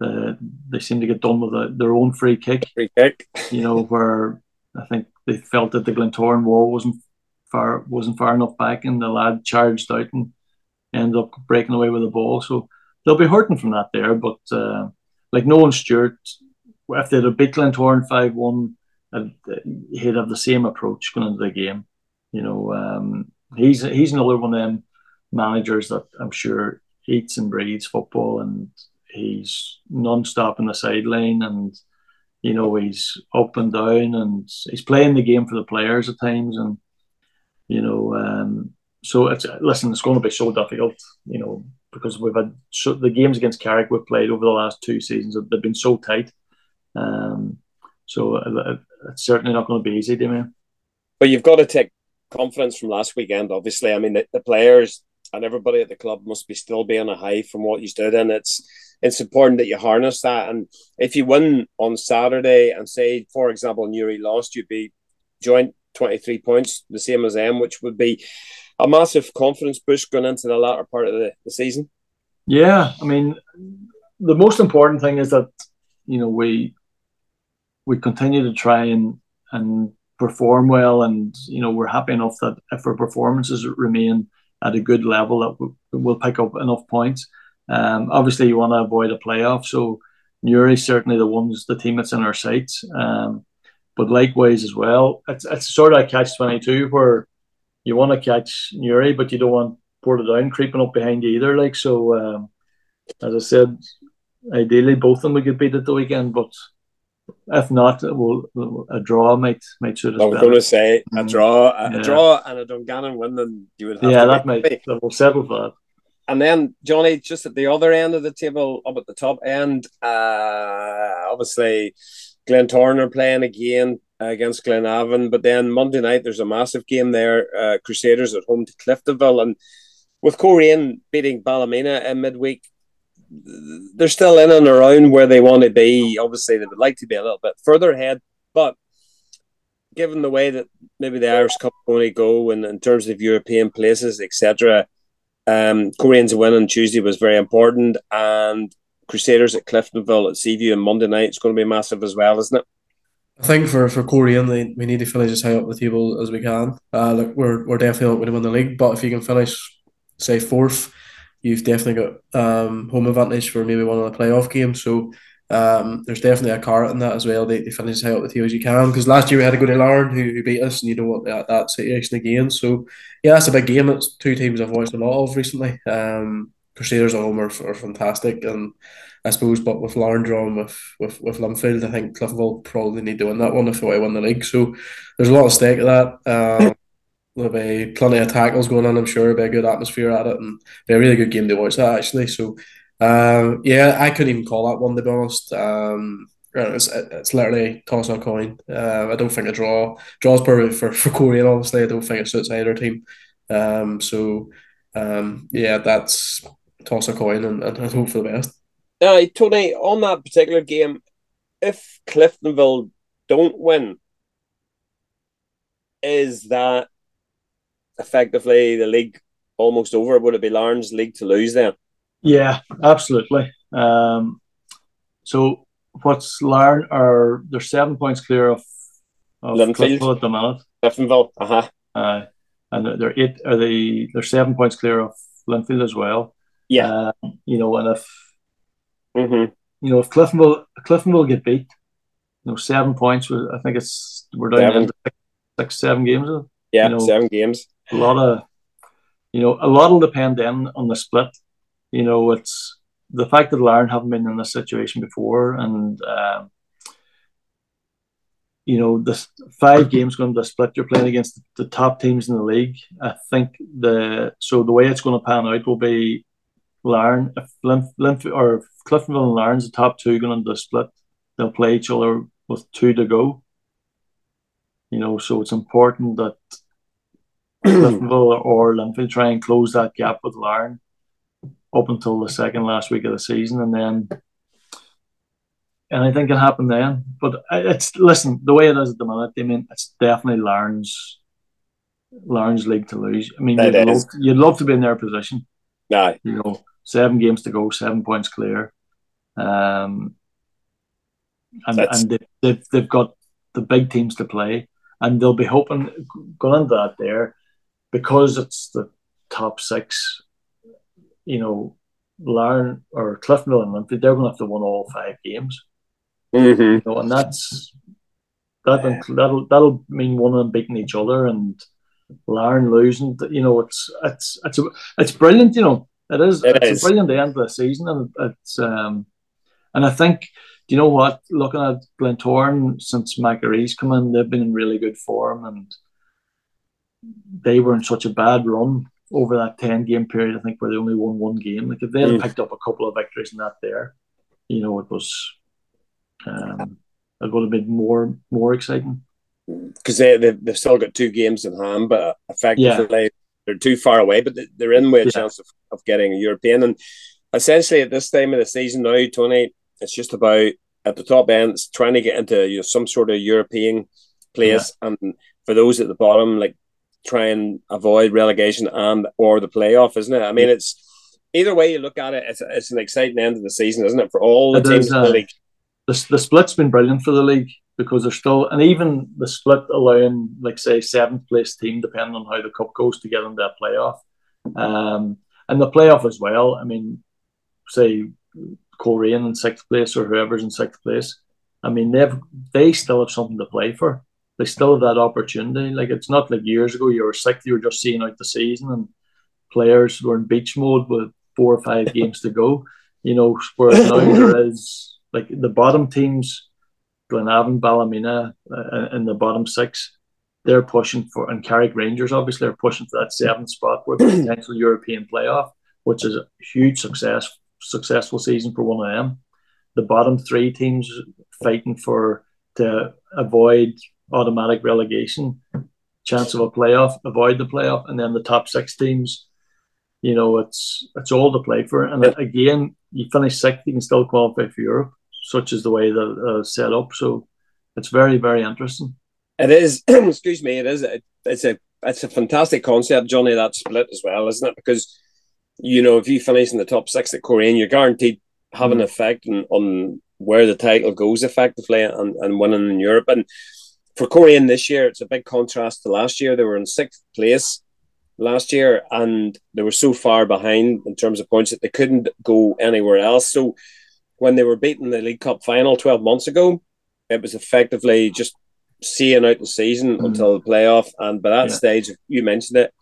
uh, they seem to get done with a, their own free kick. Free kick, you know, where I think they felt that the Glentoran wall wasn't far wasn't far enough back, and the lad charged out and ended up breaking away with the ball. So they'll be hurting from that there. But uh, like Nolan Stewart, if they'd have beat Glentoran five one, he'd have the same approach going into the game. You know, um, he's he's another one of them managers that I'm sure eats and breathes football, and he's non-stop in the sideline, and you know he's up and down, and he's playing the game for the players at times, and you know, um, so it's listen, it's going to be so difficult, you know, because we've had so the games against Carrick we've played over the last two seasons they've been so tight, um, so it's certainly not going to be easy, Damien. But you've got to take confidence from last weekend. Obviously, I mean the, the players and everybody at the club must be still being a high from what you did, and it's it's important that you harness that. And if you win on Saturday and say, for example, Newry lost, you'd be joint twenty three points, the same as them, which would be a massive confidence boost going into the latter part of the, the season. Yeah, I mean, the most important thing is that you know we we continue to try and and perform well, and you know we're happy enough that if our performances remain at a good level, that we'll pick up enough points. Um, obviously, you want to avoid a playoff, so Newry certainly the ones the team that's in our sights. Um, but likewise as well, it's it's sort of a catch twenty two where you want to catch Newry, but you don't want Portadown creeping up behind you either. Like so, um, as I said, ideally both of them would get beat at the weekend, but if not, we'll, a draw might might suit us. I was going to say a mm. draw, a, yeah. draw, and a Dungannon win, then you would have. Yeah, that might. That will settle for that. And then Johnny, just at the other end of the table, up at the top end, uh, obviously Glentoran are playing again against Glenavon, but then Monday night there's a massive game there. Uh, Crusaders at home to Cliftonville, and with Coleraine beating Ballymena in midweek, they're still in and around where they want to be. Obviously, they would like to be a little bit further ahead, but given the way that maybe the Irish Cup only go and in terms of European places, etc., um, Coleraine's win on Tuesday was very important, and Crusaders at Cliftonville at Seaview on Monday night is going to be massive as well, isn't it? I think for for Coleraine, we need to finish as high up the table as we can. Uh, look, we're we're definitely not going to win the league, but if you can finish, say fourth, you've definitely got um, home advantage for maybe one of the playoff games. So um, there's definitely a carrot in that as well. They, they finish as high up the table as you can because last year we had to go to who, who beat us, and you don't want that, that situation again. So yeah, that's a big game. It's two teams I've watched a lot of recently. Um, Crusaders at home are, are fantastic, and I suppose, but with Larne drawing with, with with Linfield, I think Cliftonville probably need to win that one if they want to win the league. So there's a lot of stake at that. Um, there'll be plenty of tackles going on. I'm sure there'll be a good atmosphere at it, and be a really good game to watch that actually. So um, yeah, I couldn't even call that one to be honest. Um, it's, it's literally toss a coin. Uh, I don't think a draw draws perfect for for Coleraine. Obviously, I don't think it suits either team. Um, so um, yeah, that's toss a coin and, and hope for the best. Uh, Tony, on that particular game, if Cliftonville don't win, is that effectively the league almost over? Would it be Larne's league to lose then? Yeah, absolutely. Um, so what's Larne are they're seven points clear of, of Cliftonville at the minute. Cliftonville, uh-huh. Uh, and they're eight are they they're seven points clear of Linfield as well. Yeah. Uh, you know, and if mm-hmm. you know if Cliftonville Cliftonville get beat, you know, seven points I think it's we're down seven. Six, six, seven games. Yeah, you know, seven games. A lot of you know, a lot will depend then on the split you know, it's the fact that Larne haven't been in this situation before, and um, you know, this five games going to split. You're playing against the top teams in the league. I think the so the way it's going to pan out will be Larne if Linf, Linf or Cliftonville and Larne's the top two going to split. They'll play each other with two to go. You know, so it's important that Cliftonville or Linfield try and close that gap with Larne up until the second last week of the season, and then anything can happen then. But it's listen, the way it is at the minute, I mean, it's definitely Larne's Larne's league to lose. I mean, you'd love, you'd love, to be in their position. Yeah, you know, seven games to go, seven points clear. Um, and That's... and they, they've they've got the big teams to play, and they'll be hoping going into that there because it's the top six you know, Larne or Cliftonville and Linfield, they're going to have to win all five games. Mm-hmm. You know, and that's that that'll that'll mean one of them beating each other and Larne losing. You know, it's it's it's a, it's brilliant. You know, it is. It it's is. a brilliant end of the season, and it's um, and I think. Do you know what? Looking at Glentoran since Macquarie's come in, they've been in really good form, and they were in such a bad run over that 10 game period, I think where they only won one game. Like if they had mm. picked up a couple of victories in that there, you know, it was um, it would have been more more exciting. Because they, they've, they've still got two games in hand, but effectively yeah. they're too far away, but they're in with a yeah. chance of, of getting a European. And essentially at this time of the season now, Tony, it's just about at the top end, it's trying to get into you know, some sort of European place. Yeah. And for those at the bottom, like try and avoid relegation and or the playoff, isn't it? I mean, it's either way you look at it, it's, it's an exciting end of the season, isn't it, for all the it teams is, uh, in the uh, league? The, the split's been brilliant for the league because there's still, and even the split allowing, like, say, seventh place team, depending on how the cup goes, to get into a playoff. Um, and the playoff as well. I mean, say, Coleraine in sixth place or whoever's in sixth place. I mean, they've they still have something to play for they still have that opportunity. Like it's not like years ago you were sick, you were just seeing out the season and players were in beach mode with four or five games to go. You know, whereas now there is like the bottom teams, Glenavon, Ballymena, uh, in the bottom six, they're pushing for, and Carrick Rangers obviously are pushing for that seventh spot for the potential European playoff, which is a huge success, successful season for one of them. The bottom three teams fighting for to avoid automatic relegation, chance of a playoff, avoid the playoff, and then the top six teams. You know, it's it's all to play for. And again, you finish sixth, you can still qualify for Europe, such is the way that uh, set up. So it's very very interesting. It is. excuse me. It is. It's a it's a fantastic concept, Johnny. That split as well, isn't it? Because you know, if you finish in the top six at Coleraine, you're guaranteed have an mm. effect on, on where the title goes effectively and, and winning in Europe. And for Coleraine this year, it's a big contrast to last year. They were in sixth place last year and they were so far behind in terms of points that they couldn't go anywhere else. So when they were beating the League Cup final 12 months ago, it was effectively just seeing out the season mm. until the playoff. And by that yeah. stage, you mentioned it,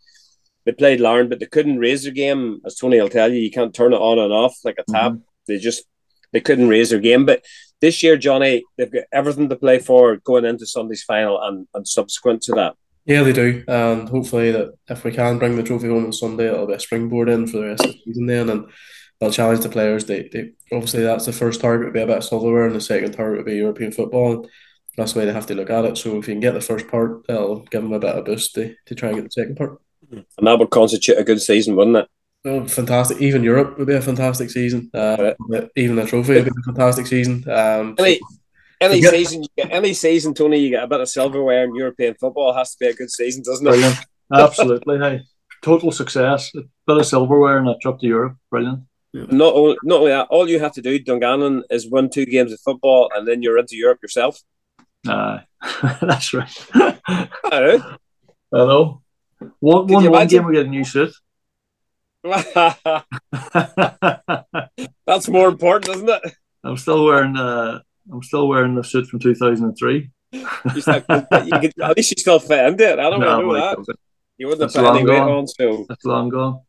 they played Larne, but they couldn't raise their game. As Tony will tell you, you can't turn it on and off like a tap. Mm-hmm. They just they couldn't raise their game. But this year, Johnny, they've got everything to play for going into Sunday's final and, and subsequent to that. Yeah, they do, and hopefully that if we can bring the trophy home on Sunday, it'll be a springboard in for the rest of the season. Then, and they'll challenge the players. They, they obviously that's the first target would be a bit of silverware, and the second target would be European football. That's the way they have to look at it. So if you can get the first part, that'll give them a bit of boost to, to try and get the second part. And that would constitute a good season, wouldn't it? Oh, fantastic! Even Europe would be a fantastic season. Uh, even the trophy would be a fantastic season. Um, any any get, season, you get, any season, Tony, you get a bit of silverware in European football. It has to be a good season, doesn't it? Brilliant. Absolutely. hey, total success. A bit of silverware and a trip to Europe. Brilliant. Yeah. Not only, not only that, all you have to do, Dungannon, is win two games of football, and then you're into Europe yourself. Aye, that's right. I know. I know. One, one, one game we get a new suit. That's more important, isn't it? I'm still wearing uh, I'm still wearing the suit from 2003. Like, at least you still fit into it. I don't no, know that. You wouldn't have put any weight on, so it's long gone.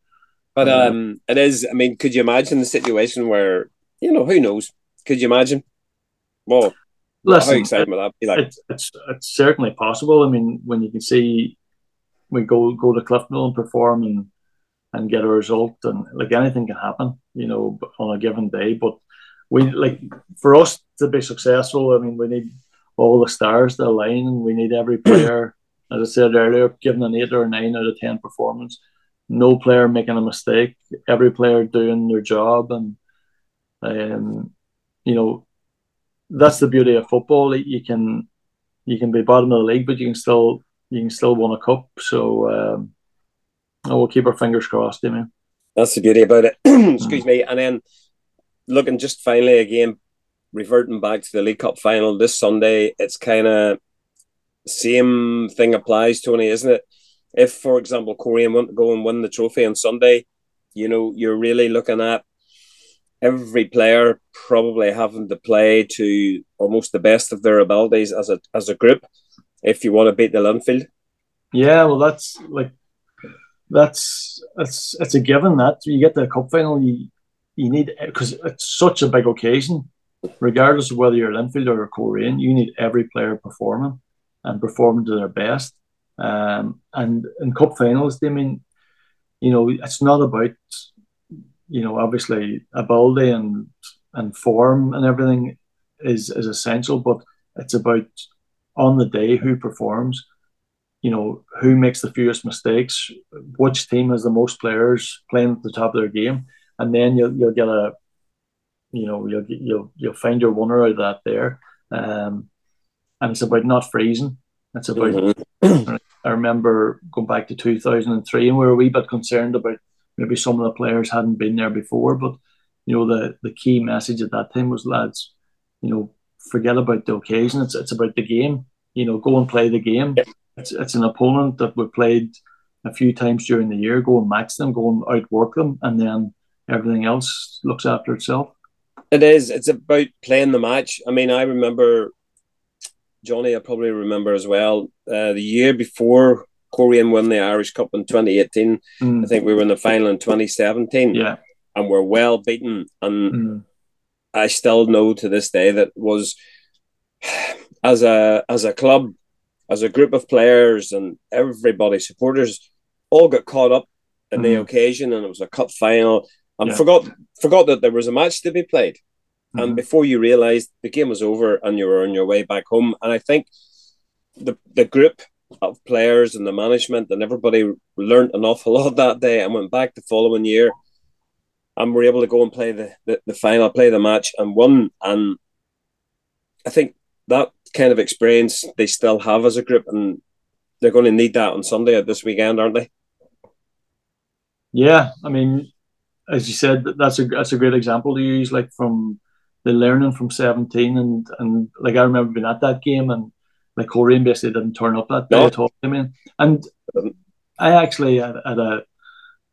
But um, it is. I mean, could you imagine the situation where you know who knows? Could you imagine? Well, Listen, how exciting would that be? Like, it's, it's it's certainly possible. I mean, when you can see we go go to Cliftonville and perform and and get a result, and like anything can happen, you know, on a given day. But we like for us to be successful. I mean, we need all the stars to align, and we need every player, as I said earlier, giving an eight or a nine out of ten performance. No player making a mistake. Every player doing their job, and um, you know, that's the beauty of football. You can you can be bottom of the league, but you can still you can still win a cup. So um, we'll keep our fingers crossed, eh, you know. That's the beauty about it. Excuse mm. me. And then looking just finally again, reverting back to the League Cup final this Sunday, it's kind of same thing applies, Tony, isn't it? If, for example, Coleraine want to go and win the trophy on Sunday, you know, you're really looking at every player probably having to play to almost the best of their abilities as a as a group if you want to beat the Linfield. Yeah, well, that's like that's it's it's a given that you get the cup final, you you need because it's such a big occasion. Regardless of whether you're Linfield or a Coleraine, you need every player performing and performing to their best. Um, and in cup finals, I mean, you know, it's not about you know obviously ability and and form and everything is is essential, but it's about on the day who performs, you know, who makes the fewest mistakes, which team has the most players playing at the top of their game, and then you'll you'll get a, you know, you'll you'll you'll find your winner out of that there, um, and it's about not freezing. It's about. Mm-hmm. I remember going back to two thousand and three, and we were a wee bit concerned about maybe some of the players hadn't been there before, but you know the the key message at that time was lads, you know, forget about the occasion. It's it's about the game. You know, go and play the game. It's it's an opponent that we played a few times during the year. Go and match them. Go and outwork them, and then everything else looks after itself. It is. It's about playing the match. I mean, I remember Johnny. I probably remember as well. Uh, the year before Coleraine won the Irish Cup in 2018, mm. I think we were in the final in 2017. Yeah, and we're well beaten. And mm. I still know to this day that was as a as a club, as a group of players and everybody supporters all got caught up in mm-hmm. the occasion and it was a cup final and yeah. forgot forgot that there was a match to be played. Mm-hmm. And before you realised the game was over and you were on your way back home. And I think the the group of players and the management and everybody learned an awful lot that day and went back the following year and were able to go and play the, the, the final, play the match, and won. And I think that kind of experience they still have as a group, and they're going to need that on Sunday at this weekend, aren't they? Yeah, I mean, as you said, that's a that's a great example to use. Like from the learning from 17 and and like I remember being at that game and like Coleraine basically didn't turn up that day no. at all. I mean, and I actually had, had, a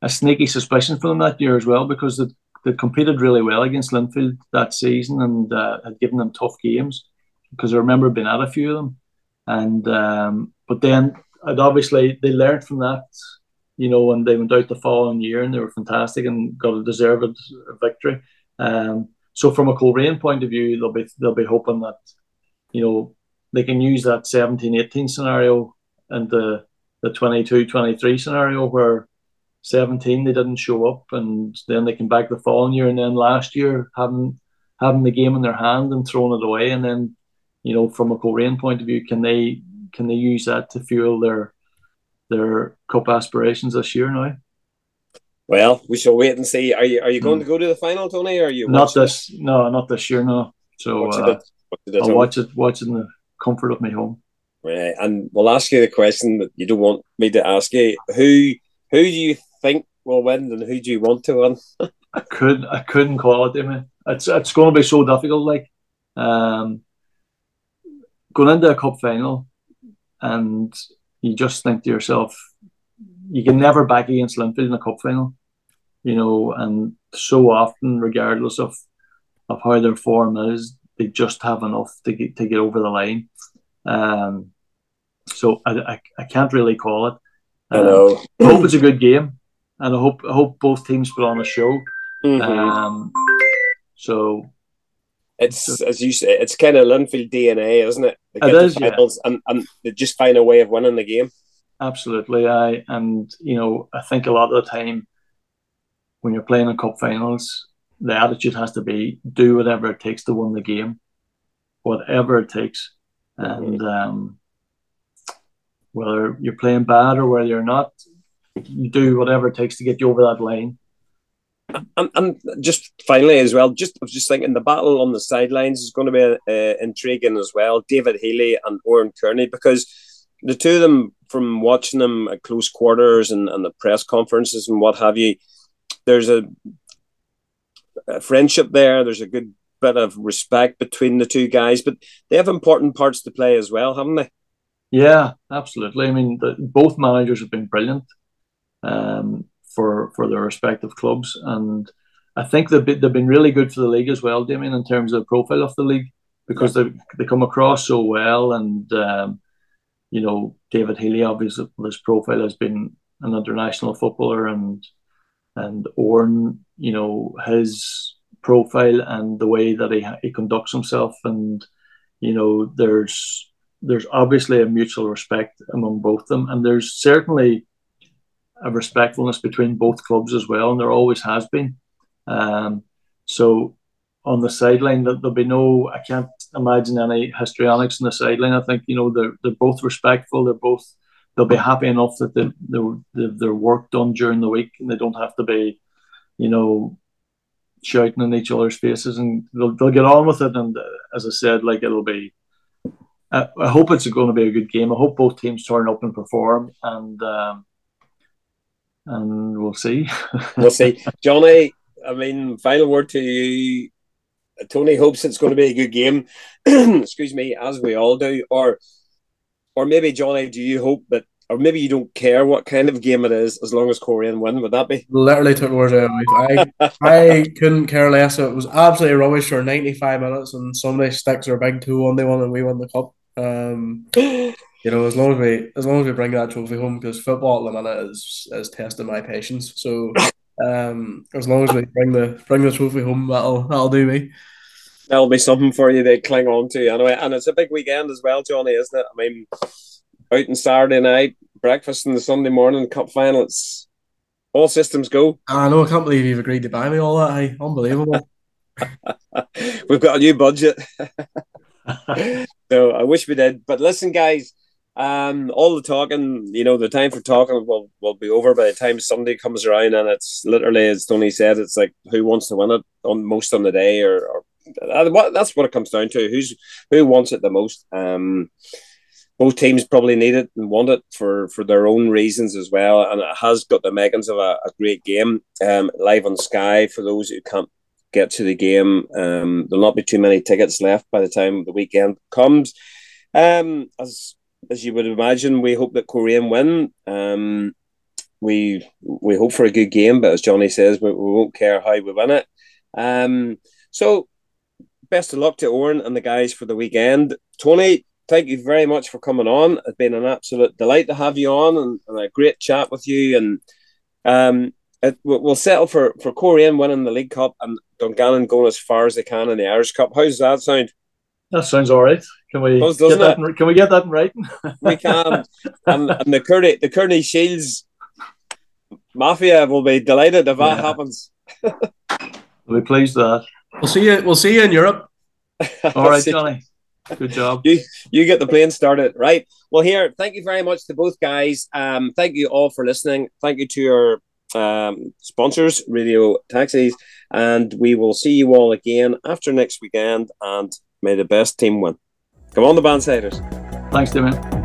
a sneaky suspicion for them that year as well because they they competed really well against Linfield that season and uh, had given them tough games because I remember being at a few of them, and um, but then and obviously they learned from that, you know, and they went out the following year and they were fantastic and got a deserved victory. Um, so from a Coleraine point of view, they'll be they'll be hoping that, you know, they can use that 17-18 scenario and the the 22-23 scenario where 17 they didn't show up and then they can back the following year and then last year having having the game in their hand and throwing it away and then you know from a Coleraine point of view can they can they use that to fuel their their cup aspirations this year now well, we shall wait and see. Are you are you going mm. to go to the final, Tony? Or are you not this? It? No, not this year. No. So uh, I'll watch it. Watch it in the comfort of my home. Right, and we'll ask you the question that you don't want me to ask you. Who who do you think will win, and who do you want to win? I couldn't. I couldn't call it. I mean, it's it's going to be so difficult. Like, um, going into a cup final, and you just think to yourself, you can never back against Linfield in a cup final, you know, and so often, regardless of of how their form is, they just have enough to get to get over the line. Um, so I, I, I can't really call it. Um, I know. I hope it's a good game, and I hope I hope both teams put on a show. Mm-hmm. Um, so it's as you say, it's kind of Linfield DNA, isn't it? They it is, yeah. and, and they just find a way of winning the game. Absolutely, I and you know I think a lot of the time when you're playing in cup finals, the attitude has to be do whatever it takes to win the game, whatever it takes, mm-hmm. and um, whether you're playing bad or whether you're not, you do whatever it takes to get you over that line. And, and just finally as well, just I was just thinking the battle on the sidelines is going to be uh, intriguing as well. David Healy and Oran Kearney because the two of them, from watching them at close quarters and, and the press conferences and what have you, there's a, a friendship there. There's a good bit of respect between the two guys, but they have important parts to play as well, haven't they? Yeah, absolutely. I mean, the, both managers have been brilliant um, for for their respective clubs, and I think they've been, they've been really good for the league as well, Damien, in terms of the profile of the league because they they come across so well, and um, you know, David Healy, obviously, his profile has been an international footballer, and and Oran, you know, his profile and the way that he he conducts himself, and you know, there's there's obviously a mutual respect among both of them, and there's certainly a respectfulness between both clubs as well, and there always has been. Um, so on the sideline, there'll be no. I can't imagine any histrionics on the sideline. I think you know they're they're both respectful. They're both they'll be happy enough that they they their work done during the week and they don't have to be, you know, shouting in each other's faces and they'll they'll get on with it. And uh, as I said, like it'll be. I, I hope it's going to be a good game. I hope both teams turn up and perform, and um, and we'll see. we'll see, Johnny. I mean, final word to you Tony hopes it's going to be a good game. Excuse me, as we all do. Or, or maybe Johnny, do you hope that, or maybe you don't care what kind of game it is, as long as Coleraine win? Would that be? Literally took words out of my I I couldn't care less. It was absolutely rubbish for ninety five minutes, and somebody sticks their big two on they won, and we won the cup. Um, you know, as long as we as long as we bring that trophy home, because football at the minute is is testing my patience. So um, as long as we bring the bring the trophy home, that'll that'll do me. That'll be something for you to cling on to anyway. And it's a big weekend as well, Johnny, isn't it? I mean, out on Saturday night, breakfast in the Sunday morning, cup final. It's all systems go. I know. I can't believe you've agreed to buy me all that. Hey, unbelievable. We've got a new budget. so I wish we did. But listen, guys, um, all the talking, you know, the time for talking will, will be over by the time Sunday comes around, and it's literally, as Tony said, it's like who wants to win it on most on the day, or, or uh, that's what it comes down to. Who's who wants it the most? Um, both teams probably need it and want it for for their own reasons as well, and it has got the makings of a, a great game um, live on Sky for those who can't get to the game. Um, there'll not be too many tickets left by the time the weekend comes. Um, as as you would imagine, we hope that Coleraine win. Um, we we hope for a good game, but as Johnny says, we, we won't care how we win it. Um, so best of luck to Oran and the guys for the weekend. Tony, thank you very much for coming on. It's been an absolute delight to have you on and, and a great chat with you. And um, it, we'll settle for for Coleraine winning the League Cup and Dungannon going as far as they can in the Irish Cup. How does that sound? That sounds all right. Can we does, get that? In, can we get that in writing? we can. and, and the Kearney the Kearney Shields Mafia will be delighted if yeah. that happens. we'll be pleased with that. We'll see you. We'll see you in Europe. All right, Johnny. Good job. You you get the plane started, right? Well, here, thank you very much to both guys. Um, thank you all for listening. Thank you to your um, sponsors, Radio Taxis, and we will see you all again after next weekend. And may the best team win. Come on, the Bannsiders. Thanks, Damien.